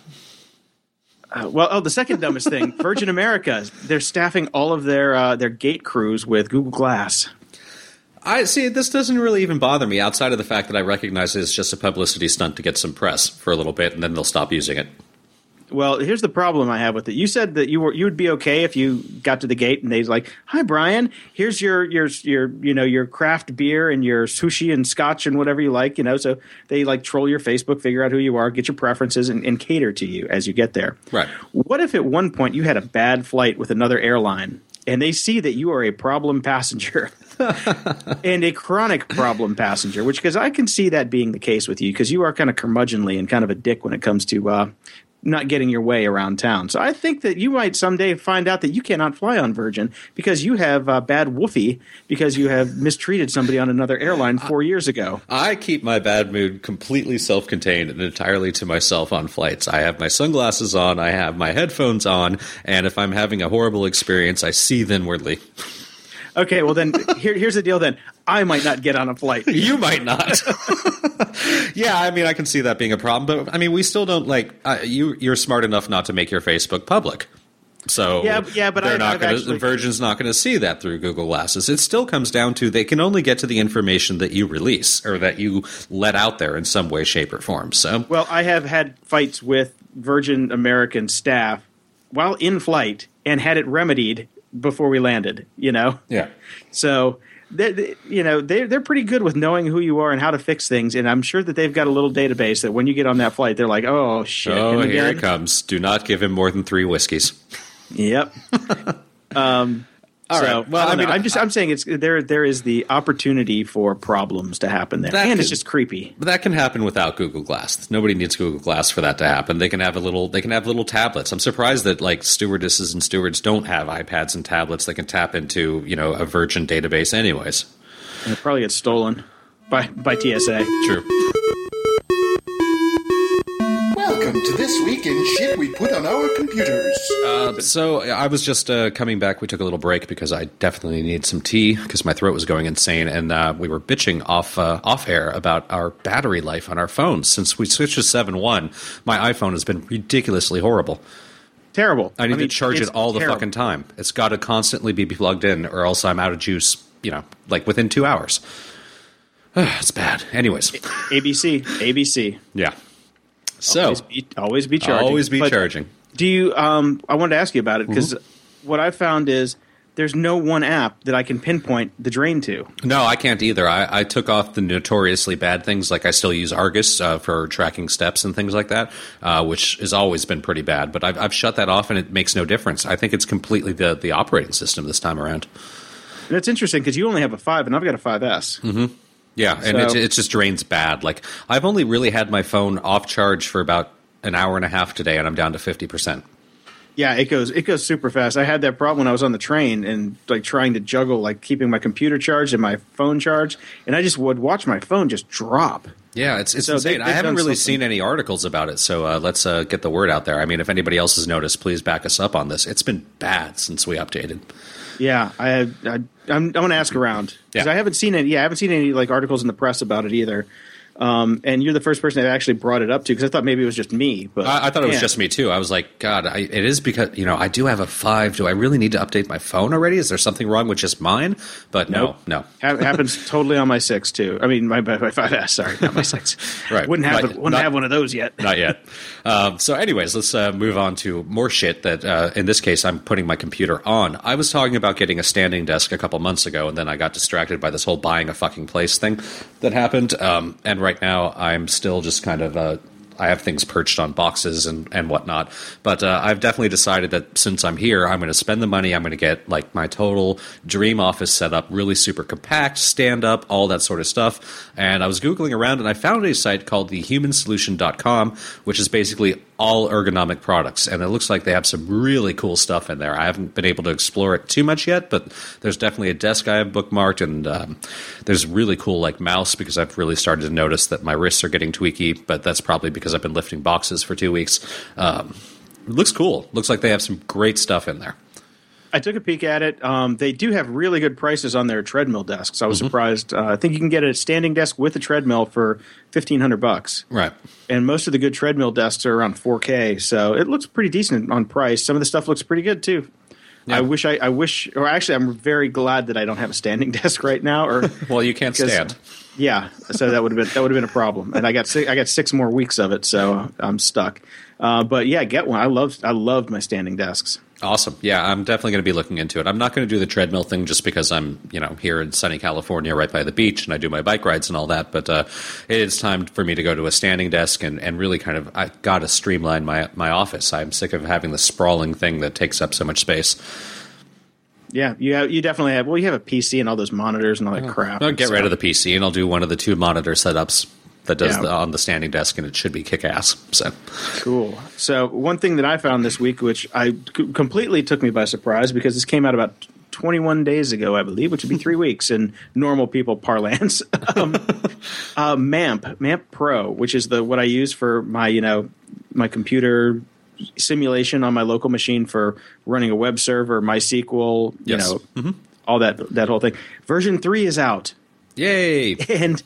Uh, well, oh, the second dumbest thing: Virgin America. They're staffing all of their uh, their gate crews with Google Glass. I see. This doesn't really even bother me outside of the fact that I recognize it's just a publicity stunt to get some press for a little bit, and then they'll stop using it. Well, here's the problem I have with it. You said that you were you would be okay if you got to the gate and they's like, "Hi, Brian. Here's your your your you know your craft beer and your sushi and scotch and whatever you like." You know, so they like troll your Facebook, figure out who you are, get your preferences, and, and cater to you as you get there. Right. What if at one point you had a bad flight with another airline and they see that you are a problem passenger? and a chronic problem passenger, which because I can see that being the case with you because you are kind of curmudgeonly and kind of a dick when it comes to uh, not getting your way around town. So I think that you might someday find out that you cannot fly on Virgin because you have uh, bad woofy because you have mistreated somebody on another airline four years ago. I keep my bad mood completely self contained and entirely to myself on flights. I have my sunglasses on, I have my headphones on, and if I'm having a horrible experience, I seethe inwardly. Okay, well then here, here's the deal. Then I might not get on a flight. You might not. yeah, I mean, I can see that being a problem, but I mean, we still don't like uh, you. You're smart enough not to make your Facebook public. So Yeah, yeah, but they're I- not I've going actually- to. Virgin's not going to see that through Google Glasses. It still comes down to they can only get to the information that you release or that you let out there in some way, shape, or form. So Well, I have had fights with Virgin American staff while in flight and had it remedied before we landed. You know, yeah, so they, they- you know they they're pretty good with knowing who you are and how to fix things. And I'm sure that they've got a little database that when you get on that flight, they're like, "Oh shit!" Oh, here again?" it comes. Do not give him more than three whiskeys. Yep. um, All so, right. Well, I, I mean, mean, I'm just I'm saying it's there. There is the opportunity for problems to happen there, and it's just creepy. But that can happen without Google Glass. Nobody needs Google Glass for that to happen. They can have a little. They can have little tablets. I'm surprised that like stewardesses and stewards don't have iPads and tablets that can tap into you know a Virgin database. Anyways, And it probably gets stolen by by TSA. true. Welcome to this week in shit we put on our computers. Uh, so I was just uh, coming back. We took a little break because I definitely need some tea because my throat was going insane, and uh, we were bitching off uh, off air about our battery life on our phones. Since we switched to seven one, my iPhone has been ridiculously horrible. Terrible. I need mean, to charge it it's all the terrible. fucking time. It's got to constantly be plugged in, or else I'm out of juice. You know, like within two hours. it's bad. Anyways, ABC, ABC. yeah. So always be, always be charging. always be But charging. Do you? Um, I wanted to ask you about it because Mm-hmm. what I found is there's no one app that I can pinpoint the drain to. No, I can't either. I, I took off the notoriously bad things. Like I still use Argus uh, for tracking steps and things like that, uh, which has always been pretty bad. But I've, I've shut that off, and it makes no difference. I think it's completely the the operating system this time around. And it's interesting because you only have a five, and I've got a 5S. Mm-hmm. Yeah, and it, it just drains bad. Like I've only really had my phone off charge for about an hour and a half today, and I'm down to fifty percent. Yeah, it goes it goes super fast. I had that problem when I was on the train and like trying to juggle like keeping my computer charged and my phone charged, and I just would watch my phone just drop. Yeah, it's it's So insane. I they've haven't really something. seen any articles about it, so uh, let's uh, get the word out there. I mean, if anybody else has noticed, please back us up on this. It's been bad since we updated. Yeah, I, I I'm, I'm going to ask around because Yeah. I haven't seen any. Yeah, I haven't seen any like articles in the press about it either. Um, and you're the first person that actually brought it up to because I thought maybe it was just me. But I, I thought it was just me too. I was like, God, I, it is because you know I do have a five. Do I really need to update my phone already? Is there something wrong with just mine? But Nope. no, no. Ha- happens totally on my six too. I mean, my, my five S. Sorry, not my six. Right. Wouldn't have Not- it, wouldn't not- have one of those yet. Not yet. Um, so, anyways, let's uh, move on to more shit that, uh, in this case, I'm putting my computer on. I was talking about getting a standing desk a couple months ago, and then I got distracted by this whole buying a fucking place thing that happened. Um, and right now, I'm still just kind of. Uh, I have things perched on boxes and, and whatnot. But uh, I've definitely decided that since I'm here, I'm going to spend the money. I'm going to get like my total dream office set up, really super compact, stand up, all that sort of stuff. And I was Googling around and I found a site called thehumansolution.com, which is basically all ergonomic products. And it looks like they have some really cool stuff in there. I haven't been able to explore it too much yet, but there's definitely a desk I have bookmarked and um, there's really cool like mouse because I've really started to notice that my wrists are getting tweaky, but that's probably because I've been lifting boxes for two weeks. Um, it looks cool. Looks like they have some great stuff in there. I took a peek at it. Um, they do have really good prices on their treadmill desks. I was Mm-hmm. surprised. Uh, I think you can get a standing desk with a treadmill for fifteen hundred bucks. Right. and most of the good treadmill desks are around 4K, so it looks pretty decent on price. Some of the stuff looks pretty good too. Yeah. I wish I, I wish, or actually, I'm very glad that I don't have a standing desk right now. Or Well, you can't 'Cause- stand. yeah, so that would have been that would have been a problem. And I got six, I got six more weeks of it, so I'm stuck. Uh, but yeah, get one. I love I loved my standing desks. Awesome. Yeah, I'm definitely going to be looking into it. I'm not going to do the treadmill thing just because I'm, you know, here in sunny California, right by the beach, and I do my bike rides and all that. But uh, it is time for me to go to a standing desk and, and really kind of I got to streamline my my office. I'm sick of having the sprawling thing that takes up so much space. Yeah, you have, you definitely have. Well, you have a PC and all those monitors and all that crap. I'll get rid of the PC and I'll do one of the two monitor setups that does Yeah. the, on the standing desk, and it should be kick ass. So Cool. So one thing that I found this week, which I c- completely took me by surprise, because this came out about 21 days ago, I believe, which would be three weeks in normal people parlance. um, uh, MAMP, MAMP Pro, which is the what I use for my you know my computer simulation on my local machine for running a web server, MySQL, you Yes. know, all that that whole thing. Version three is out yay! and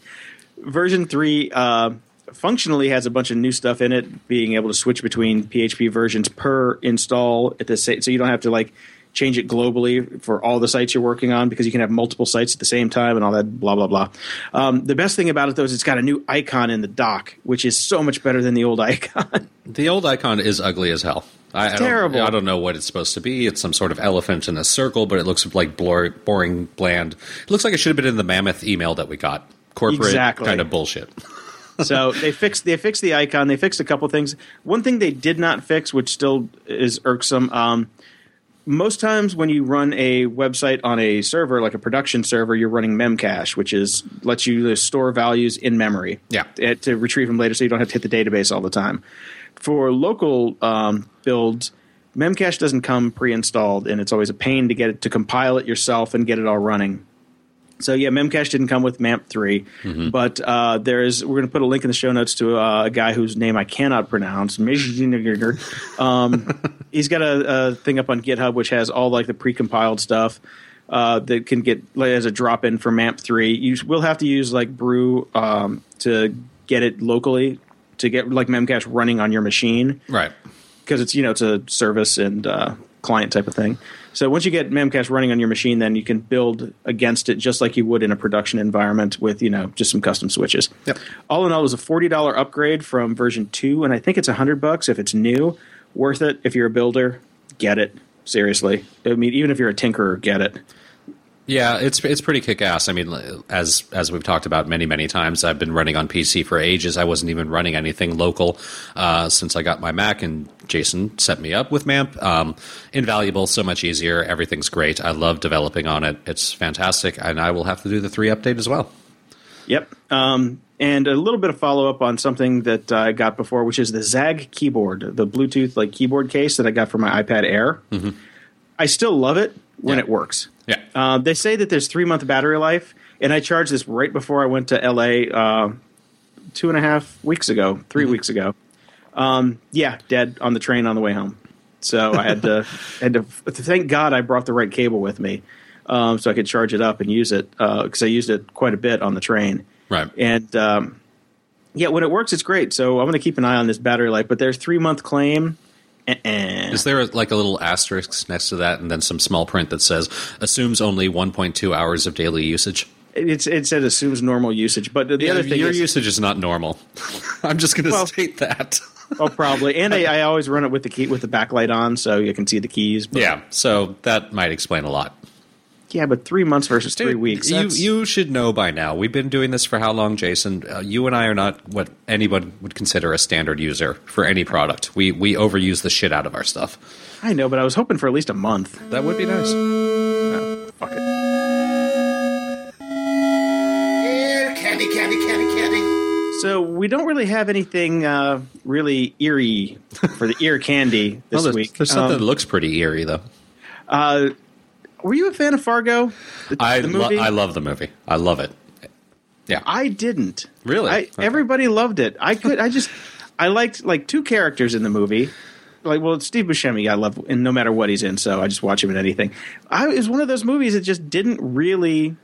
version 3 uh, functionally has a bunch of new stuff in it being able to switch between php versions per install at the same so you don't have to like change it globally for all the sites you're working on because you can have multiple sites at the same time and all that blah blah blah um, the best thing about it though is it's got a new icon in the dock which is so much better than the old icon The old icon is ugly as hell. I, I don't- terrible. I don't know what it's supposed to be. It's some sort of elephant in a circle, but it looks like blur, boring, bland. It looks like it should have been in the mammoth email that we got. Corporate Exactly. kind of bullshit. so they fixed they fixed the icon. They fixed a couple things. One thing they did not fix, which still is irksome. Um, most times when you run a website on a server, like a production server, you're running memcache, which is lets you store values in memory. Yeah. eh, to retrieve them later, so you don't have to hit the database all the time. For local um, builds, memcache doesn't come pre-installed, and it's always a pain to get it to compile it yourself and get it all running. So yeah, Memcache didn't come with MAMP 3 but uh, there is. We're going to put a link in the show notes to uh, a guy whose name I cannot pronounce. um, he's got a, a thing up on GitHub which has all like the precompiled stuff uh, that can get like, as a drop in for MAMP 3. You will have to use like Brew um, to get it locally to get like Memcache running on your machine Right. because it's you know it's a service and uh, client type of thing. So once you get Memcache running on your machine, then you can build against it just like you would in a production environment with you know just some custom switches. Yep. All in all, it was a forty dollar upgrade from version two, and I think it's hundred bucks if it's new. Worth it if you're a builder. Get it seriously. I mean, even if you're a tinkerer, get it. Yeah, it's it's pretty kick ass. I mean, as as we've talked about many many times, I've been running on PC for ages. I wasn't even running anything local uh, since I got my Mac, and Jason set me up with MAMP. Um, invaluable, so much easier. Everything's great. I love developing on it. It's fantastic, and I will have to do the three update as well. Yep. Um, and a little bit of follow up on something that I got before, which is the ZAGG keyboard, the Bluetooth like keyboard case that I got for my iPad Air. I still love it when Yeah. it works. Yeah. Uh, they say that there's three month battery life, and I charged this right before I went to LA uh, two and a half weeks ago, 3 weeks ago. Um, yeah, dead on the train on the way home. So I had to, had to. Thank God I brought the right cable with me, um, so I could charge it up and use it because I used it quite a bit on the train. Right. And um, yeah, when it works, it's great. So I'm going to keep an eye on this battery life. But there's three month claim. Uh-uh. Is there like a little asterisk next to that, and then some small print that says assumes only 1.2 hours of daily usage? It's it said assumes normal usage, but the Yeah, other thing your is, usage is not normal. I'm just going to Well- state that. oh, probably, and I, I always run it with the key with the backlight on, so you can see the keys. But, yeah, so that might explain a lot. Yeah, but three months versus three weeks. You you should know by now. We've been doing this for how long, Jason? Uh, you and I are not what anyone would consider a standard user for any product. We we overuse the shit out of our stuff. I know, but I was hoping for at least a month. That would be nice. Oh, fuck it. Ear candy, candy, candy, candy. So we don't really have anything uh, really eerie for the ear candy this Well, there's, week. there's something Um, that looks pretty eerie though. uh, were you a fan of Fargo? The, I the lo- I love the movie. I love it. Yeah. I didn't. Really? I, Okay. Everybody loved it. I could. I just. I liked like two characters in the movie. Like, well, Steve Buscemi, I love, and no matter what he's in, so I just watch him in anything. I it was one of those movies that just didn't really,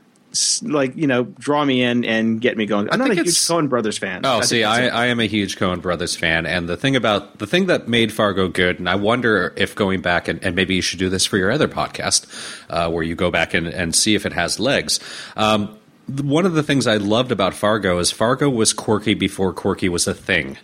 like, you know, draw me in and get me going. I'm not a huge it's- Coen Brothers fan. Oh, I see, I, it. I am a huge Coen Brothers fan, and the thing about the thing that made Fargo good, and I wonder if going back and, and maybe you should do this for your other podcast, uh, where you go back and, and see if it has legs. Um, one of the things I loved about Fargo is Fargo was quirky before quirky was a thing.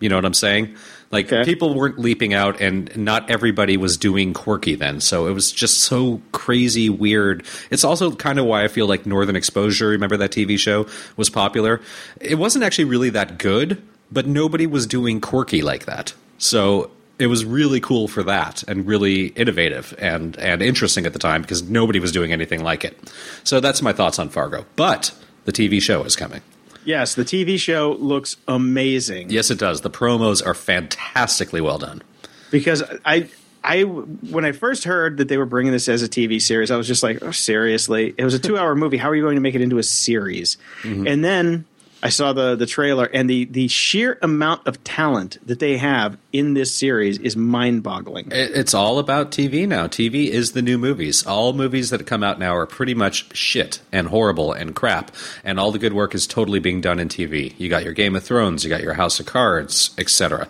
You know what I'm saying? Like Okay. people weren't leaping out, and not everybody was doing quirky then. So it was just so crazy weird. It's also kind of why I feel like Northern Exposure, remember that TV show, was popular. It wasn't actually really that good, but nobody was doing quirky like that. So it was really cool for that and really innovative and and interesting at the time because nobody was doing anything like it. So that's my thoughts on Fargo. But the TV show is coming. Yes, the TV show looks amazing. Yes, it does. The promos are fantastically well done. because I I when I first heard that they were bringing this as a TV series, I was just like, oh, seriously, it was a two hour movie. How are you going to make it into a series? Mm-hmm. And then I saw the the trailer, and the the sheer amount of talent that they have in this series is mind boggling. It's all about TV now. TV is the new movies. All movies that come out now are pretty much shit and horrible and crap, and all the good work is totally being done in TV. You got your Game of Thrones, you got your House of Cards, etc.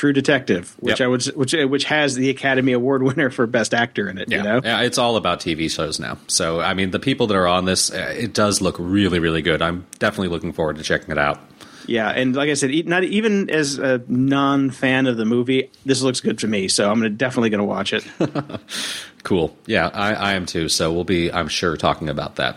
True Detective, which Yep. I would which which has the Academy Award winner for Best Actor in it. Yeah, You know, yeah, it's all about TV shows now. So, I mean, the people that are on this, uh, it does look really, really good. I'm definitely looking forward to checking it out. yeah, and like I said, not even as a non fan of the movie, this looks good to me. So I'm gonna definitely gonna watch it. Cool. Yeah, I, I am too. So we'll be, I'm sure, talking about that.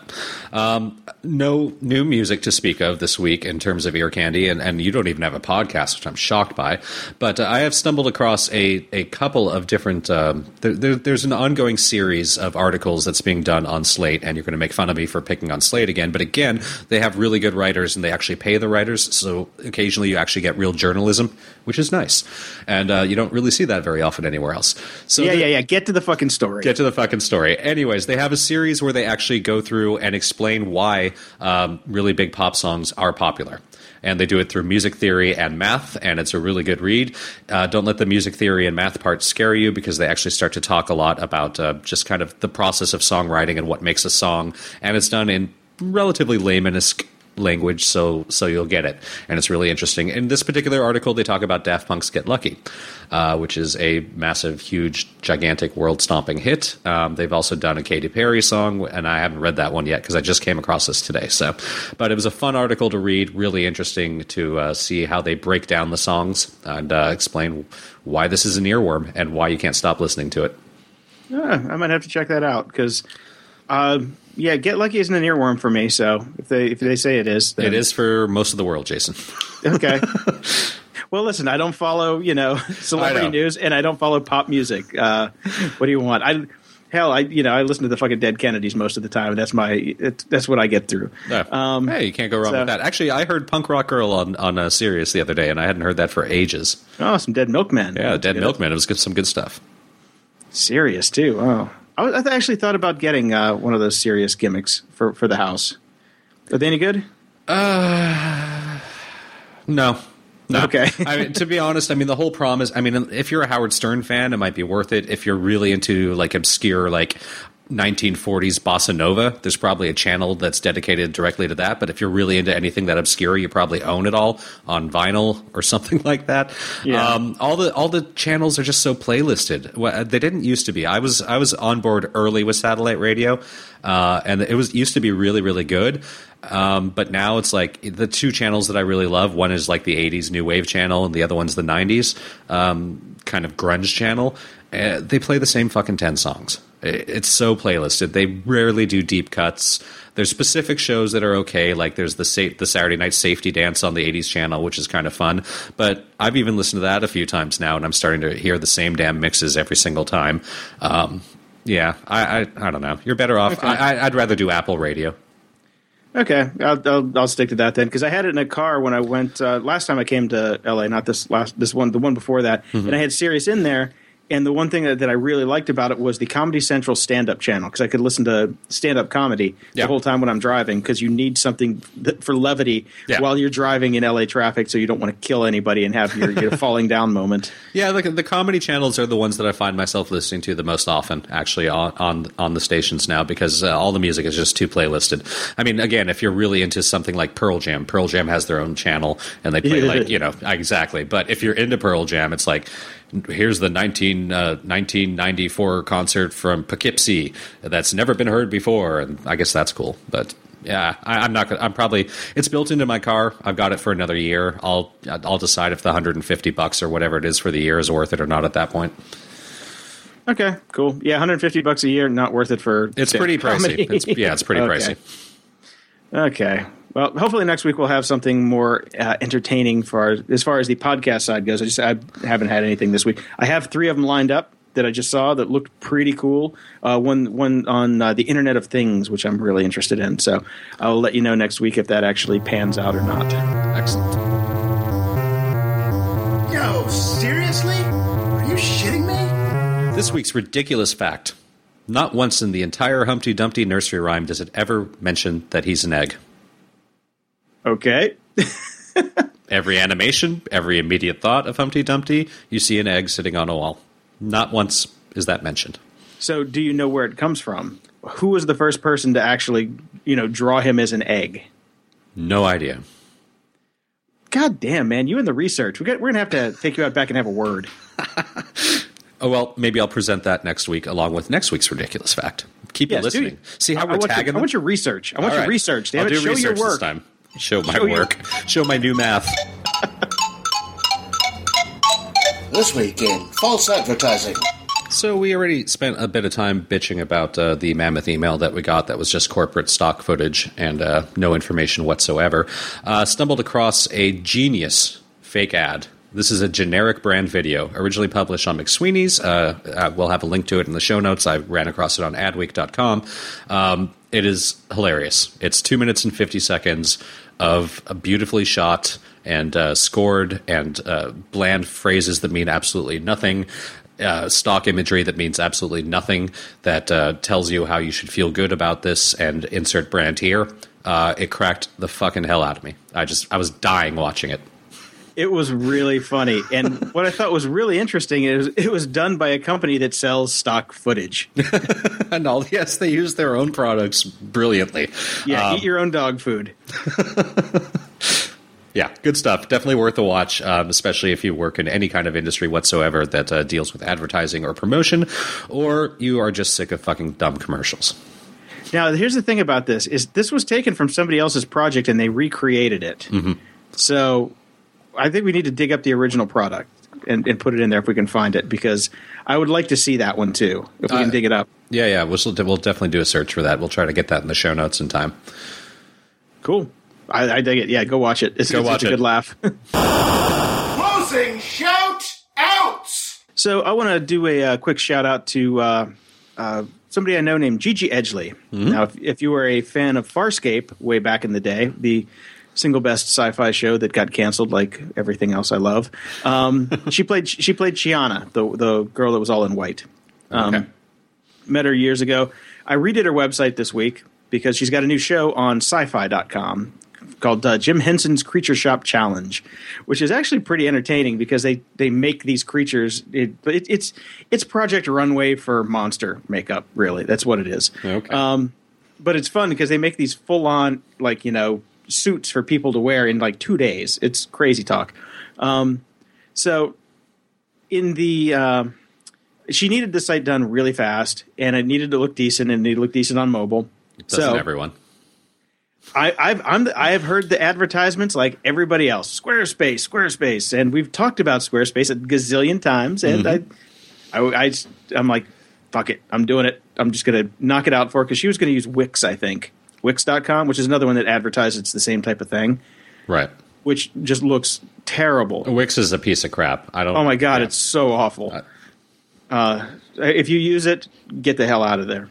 Um, no new music to speak of this week in terms of ear candy, and, and you don't even have a podcast, which I'm shocked by. But uh, I have stumbled across a, a couple of different. Um, there, there, there's an ongoing series of articles that's being done on Slate, and you're going to make fun of me for picking on Slate again. But again, they have really good writers, and they actually pay the writers. So occasionally you actually get real journalism, which is nice, and uh, you don't really see that very often anywhere else. So yeah, the- yeah, yeah. Get to the fucking story. Get to the fucking story. Anyways, they have a series where they actually go through and explain why um, really big pop songs are popular. And they do it through music theory and math, and it's a really good read. Uh, don't let the music theory and math part scare you because they actually start to talk a lot about uh, just kind of the process of songwriting and what makes a song. And it's done in relatively laymanist language, so so you'll get it, and it's really interesting. In this particular article, they talk about Daft Punk's "Get Lucky," uh, which is a massive, huge, gigantic, world-stomping hit. Um, they've also done a Katy Perry song, and I haven't read that one yet because I just came across this today. So, but it was a fun article to read, really interesting to uh, see how they break down the songs and uh, explain why this is an earworm and why you can't stop listening to it. Yeah, I might have to check that out because, uh, yeah, Get Lucky isn't an earworm for me. So if they if they say it is, then, It is for most of the world, Jason. okay. well, listen, I don't follow you know celebrity know. news and I don't follow pop music. Uh, what do you want? I Hell, I you know I listen to the fucking Dead Kennedys most of the time. and That's my it, that's what I get through. Yeah. Um, hey, you can't go wrong so- with that. Actually, I heard Punk Rock Girl on on uh, Sirius the other day, and I hadn't heard that for ages. Oh, some Dead Milkmen. Yeah, Dead Good. Milkman. It was good, some good stuff. Serious too. Oh, I, was- I actually thought about getting uh, one of those Sirius gimmicks for for the house. Are they any good? No. No. Okay. I mean, to be honest, I mean, the whole promise. I mean, if you're a Howard Stern fan, it might be worth it. If you're really into like obscure, like 1940s bossa nova, there's probably a channel that's dedicated directly to that. But if you're really into anything that obscure, you probably own it all on vinyl or something like that. Yeah. Um, all the all the channels are just so playlisted. Well, they didn't used to be. I was I was on board early with satellite radio, uh, and it was used to be really really good. Um, but now it's like the two channels that I really love. One is like the '80s new wave channel, and the other one's the '90s um, kind of grunge channel. Uh, they play the same fucking ten songs. It's so playlisted. They rarely do deep cuts. There's specific shows that are okay, like there's the sa- the Saturday Night Safety Dance on the '80s channel, which is kind of fun. But I've even listened to that a few times now, and I'm starting to hear the same damn mixes every single time. Um, yeah, I, I I don't know. You're better off. Okay. I, I'd rather do Apple Radio. Okay, I'll, I'll, I'll stick to that then because I had it in a car when I went uh, last time I came to LA. Not this last this one, the one before that, and I had Sirius in there. And the one thing that, that I really liked about it was the Comedy Central stand up channel because I could listen to stand up comedy Yeah. the whole time when I'm driving because you need something that, for levity Yeah. while you're driving in LA traffic so you don't want to kill anybody and have your, your falling down moment. Yeah, the, the comedy channels are the ones that I find myself listening to the most often, actually, on on, on the stations now, because uh, all the music is just too playlisted. I mean, again, if you're really into something like Pearl Jam, Pearl Jam has their own channel, and they play like you know exactly. But if you're into Pearl Jam, it's like here's the 19, uh, 1994 concert from Poughkeepsie that's never been heard before, and I guess that's cool, but. Yeah, I, I'm not. I'm probably. It's built into my car. I've got it for another year. I'll. I'll decide if the 150 bucks or whatever it is for the year is worth it or not at that point. Okay, cool. Yeah, 150 bucks a year, not worth it for. It's pretty pricey. It's, yeah, it's pretty Okay. pricey. Okay. Well, hopefully next week we'll have something more uh, entertaining for our, as far as the podcast side goes. I just I haven't had anything this week. I have three of them lined up that I just saw that looked pretty cool. Uh, one one on uh, the Internet of Things, which I'm really interested in. So I'll let you know next week if that actually pans out or not. Excellent. Yo, seriously? Are you shitting me? This week's ridiculous fact: not once in the entire Humpty Dumpty nursery rhyme does it ever mention that he's an egg. Okay. Every animation, every immediate thought of Humpty Dumpty, you see an egg sitting on a wall. Not once is that mentioned. So do you know where it comes from? Who was the first person to actually, you know, draw him as an egg? No idea. God damn, man! You and the research. We got, we're gonna have to take you out back and have a word. Oh well, maybe I'll present that next week along with next week's ridiculous fact. Keep Yes, you listening. See how I, we're I want tagging your, I want your research. I want your research. Damn I'll it, do show your research work. this time. Show my Show your- work. Show my new math. This weekend, false advertising. So we already spent a bit of time bitching about uh, the mammoth email that we got that was just corporate stock footage and uh, no information whatsoever. Uh, stumbled across a genius fake ad. This is a generic brand video, originally published on McSweeney's. Uh, uh, we'll have a link to it in the show notes. I ran across it on adweek.com. Um, it is hilarious. It's two minutes and 50 seconds of a beautifully shot and uh, scored and uh, bland phrases that mean absolutely nothing uh, stock imagery that means absolutely nothing that uh, tells you how you should feel good about this and insert brand here. Uh, it cracked the fucking hell out of me. I just I was dying watching it. It was really funny, and what I thought was really interesting is it was done by a company that sells stock footage. And all yes, they use their own products brilliantly. Yeah, Um, eat your own dog food. yeah, good stuff. Definitely worth a watch, um, especially if you work in any kind of industry whatsoever that uh, deals with advertising or promotion, or you are just sick of fucking dumb commercials. Now, here's the thing about this: is this was taken from somebody else's project and they recreated it. Mm-hmm. So, I think we need to dig up the original product and, and put it in there if we can find it, because I would like to see that one too if we Uh, can dig it up. Yeah, yeah, we'll, we'll definitely do a search for that. We'll try to get that in the show notes in time. Cool. I, I dig it. Yeah, go watch it. It's, Go it's watch a it. good laugh. Closing shout outs! So I want to do a, uh quick shout out to uh, uh, somebody I know named Gigi Edgley. Now, if, if you were a fan of Farscape way back in the day, the single best sci-fi show that got canceled, like everything else I love, um, she played she played Chiana, the the girl that was all in white. Um, Okay. Met her years ago. I redid her website this week because she's got a new show on sci-fi.com called uh, Jim Henson's Creature Shop Challenge, which is actually pretty entertaining because they, they make these creatures. It, it, it's it's Project Runway for monster makeup. Really, that's what it is. Okay. Um, but it's fun because they make these full on like you know suits for people to wear in like two days. It's crazy talk. Um, so in the uh, she needed the site done really fast, and it needed to look decent, and it needed to look decent on mobile. Doesn't so everyone? I, I've I'm the, I have heard the advertisements like everybody else. Squarespace, Squarespace, and we've talked about Squarespace a gazillion times. And I, I, I, I'm like, fuck it, I'm doing it. I'm just gonna knock it out for her because she was gonna use Wix, I think, Wix.com, which is another one that advertises it's the same type of thing, Right. which just looks terrible. Wix is a piece of crap. I don't. Oh my god, yeah. it's so awful. Uh, Uh, if you use it, get the hell out of there.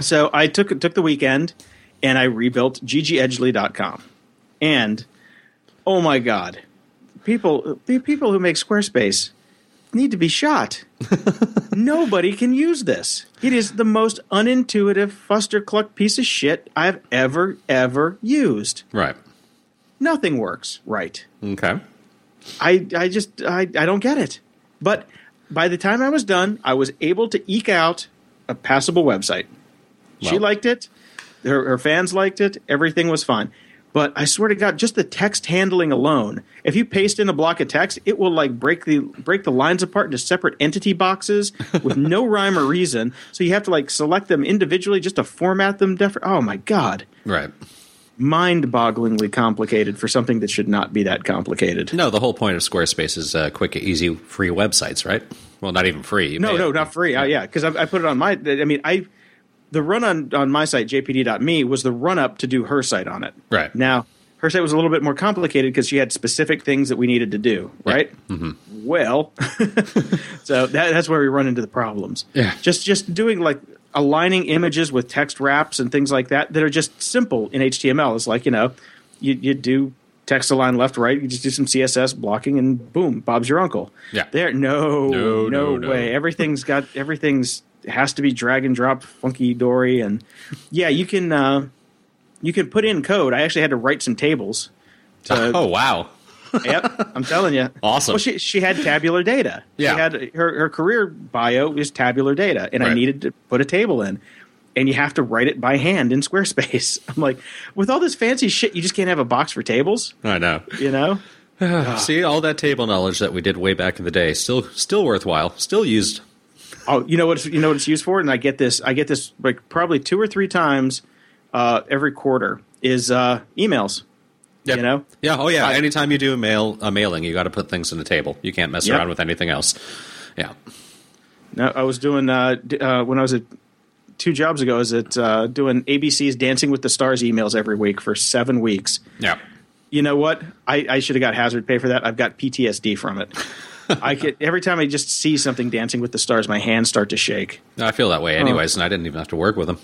So I took took the weekend and I rebuilt ggedgley.com. And oh my god, people the people who make Squarespace need to be shot. Nobody can use this. It is the most unintuitive fuster-cluck piece of shit I've ever ever used. right. Nothing works right. Okay. I I just I, I don't get it. But by the time I was done, I was able to eke out a passable website. she liked it. Her, her fans liked it. Everything was fine. But I swear to God, just the text handling alone. If you paste in a block of text, it will like break the break the lines apart into separate entity boxes with no rhyme or reason. So you have to like select them individually just to format them. Def- oh my God, Right. mind-bogglingly complicated for something that should not be that complicated. No, the whole point of Squarespace is uh, quick, easy, free websites, right? Well, not even free. No, no, not free. Uh, yeah, because I, I put it on my. I mean, I the run on on my site jpd.me was the run up to do her site on it. Right. now, her site was a little bit more complicated because she had specific things that we needed to do. Right. Mm-hmm. Well, so that, that's where we run into the problems. Yeah. just just doing like aligning images with text wraps and things like that that are just simple in HTML. It's like you know, you you do text align left right. You just do some CSS blocking and boom, Bob's your uncle. Yeah. There, no, No, no, no, no. way. Everything's got everything's has to be drag and drop, funky dory, and yeah, you can uh, you can put in code. I actually had to write some tables. To, Oh wow. yep, I'm telling you, Awesome. Well, she she had tabular data. Yeah. she had her her career bio is tabular data, and I needed to put a table in. And you have to write it by hand in Squarespace. I'm like, with all this fancy shit, you just can't have a box for tables, I know. you know? See all that table knowledge that we did way back in the day, still still worthwhile, still used. Oh, you know what? It's, you know what it's used for, and I get this. I get this like probably two or three times uh, every quarter. Is uh, emails. Yep. You know? Yeah. Oh yeah. I- Anytime you do a mail a mailing, you got to put things in the table. You can't mess Yep. around with anything else. Yeah. No, I was doing uh, d- uh, when I was at two jobs ago. I was at uh, doing ABC's Dancing with the Stars emails every week for seven weeks. Yeah. You know what? I, I should have got hazard pay for that. I've got PTSD from it. I could every time I just see something Dancing with the Stars, my hands start to shake. I feel that way anyways, and I didn't even have to work with them.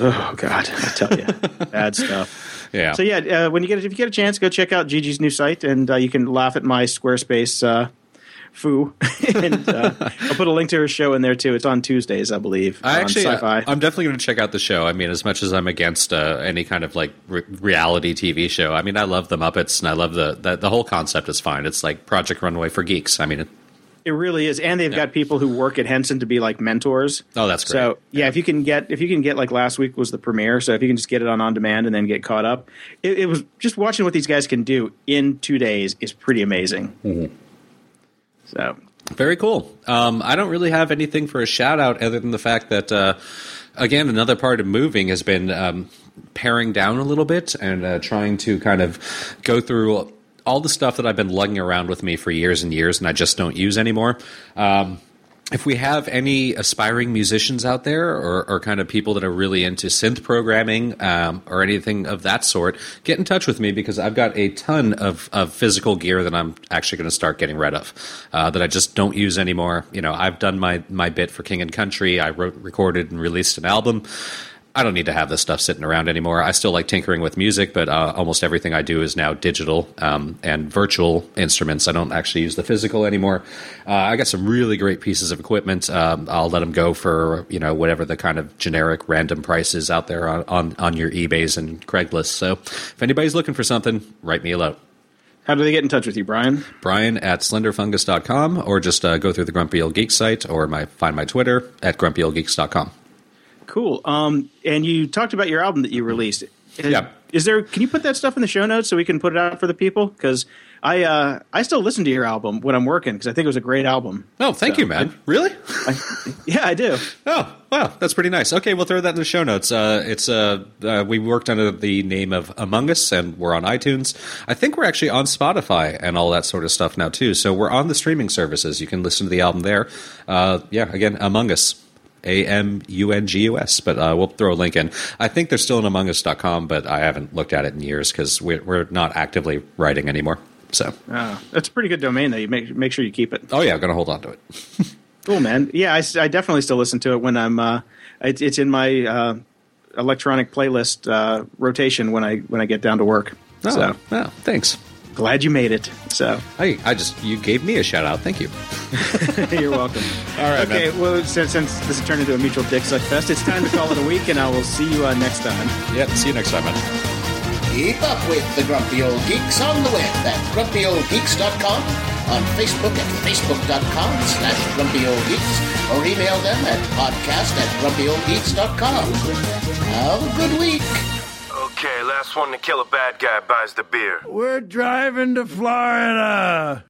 Oh God, I tell you, bad stuff. Yeah. So yeah, uh, when you get if you get a chance, go check out Gigi's new site, and uh, you can laugh at my Squarespace uh, foo. and uh, I'll put a link to her show in there too. It's on Tuesdays, I believe. I actually, Syfy. I'm definitely going to check out the show. I mean, as much as I'm against uh, any kind of like re- reality TV show, I mean, I love the Muppets and I love the, the the whole concept is fine. It's like Project Runway for geeks. I mean, it, It really is, and they've Yeah. got people who work at Henson to be like mentors. Oh, that's great. So yeah, if you can get if you can get like last week was the premiere, so if you can just get it on on demand and then get caught up, it, it was just watching what these guys can do in two days is pretty amazing. Mm-hmm. So Very cool. Um, I don't really have anything for a shout out other than the fact that, uh, again, another part of moving has been um, paring down a little bit and uh, trying to kind of go through all the stuff that I've been lugging around with me for years and years and I just don't use anymore. Um, if we have any aspiring musicians out there or, or kind of people that are really into synth programming um, or anything of that sort, get in touch with me because I've got a ton of, of physical gear that I'm actually going to start getting rid of uh, that I just don't use anymore. You know, I've done my, my bit for King and Country. I wrote, recorded, and released an album. I don't need to have this stuff sitting around anymore. I still like tinkering with music, but uh, almost everything I do is now digital um, and virtual instruments. I don't actually use the physical anymore. Uh, I got some really great pieces of equipment. Um, I'll let them go for you know whatever the kind of generic random prices out there on, on, on your eBay's and Craigslist. So if anybody's looking for something, write me a note. How do they get in touch with you, Brian? Brian at slenderfungus.com or just uh, go through the Grumpy Old Geek site or my find my Twitter at grumpyoldgeeks.com. Cool. Um, and you talked about your album that you released. Yeah. Is there? Can you put that stuff in the show notes so we can put it out for the people? Because I uh, I still listen to your album when I'm working because I think it was a great album. Oh, thank So, you, man. really? Yeah, I do. Oh, wow, that's pretty nice. Okay, we'll throw that in the show notes. Uh, it's uh, uh, we worked under the name of Amungus, and we're on iTunes. I think we're actually on Spotify and all that sort of stuff now too. So we're on the streaming services. You can listen to the album there. Uh, yeah, again, Amungus. A M U N G U S, but uh, we'll throw a link in. I think they're still in amungus.com, but I haven't looked at it in years because we're, we're not actively writing anymore. So, Oh, that's a pretty good domain though. You make make sure you keep it. oh yeah, I'm going to hold on to it. Cool, man. Yeah, I definitely still listen to it when I'm. Uh, it, it's in my uh, electronic playlist uh, rotation when I when I get down to work. Oh, So oh, thanks. Glad you made it. So I, I just, you gave me a shout out. Thank you. you're welcome. All right, Okay, man. well, since, since this has turned into a mutual dick suck fest, it's time to call it a week, and I will see you uh, next time. Yeah, see you next time, man. Keep up with the Grumpy Old Geeks on the web at grumpyoldgeeks.com, on Facebook at facebook.com slash grumpyoldgeeks, or email them at podcast at grumpyoldgeeks.com. Have a good week. Okay, last one to kill a bad guy buys the beer. We're driving to Florida.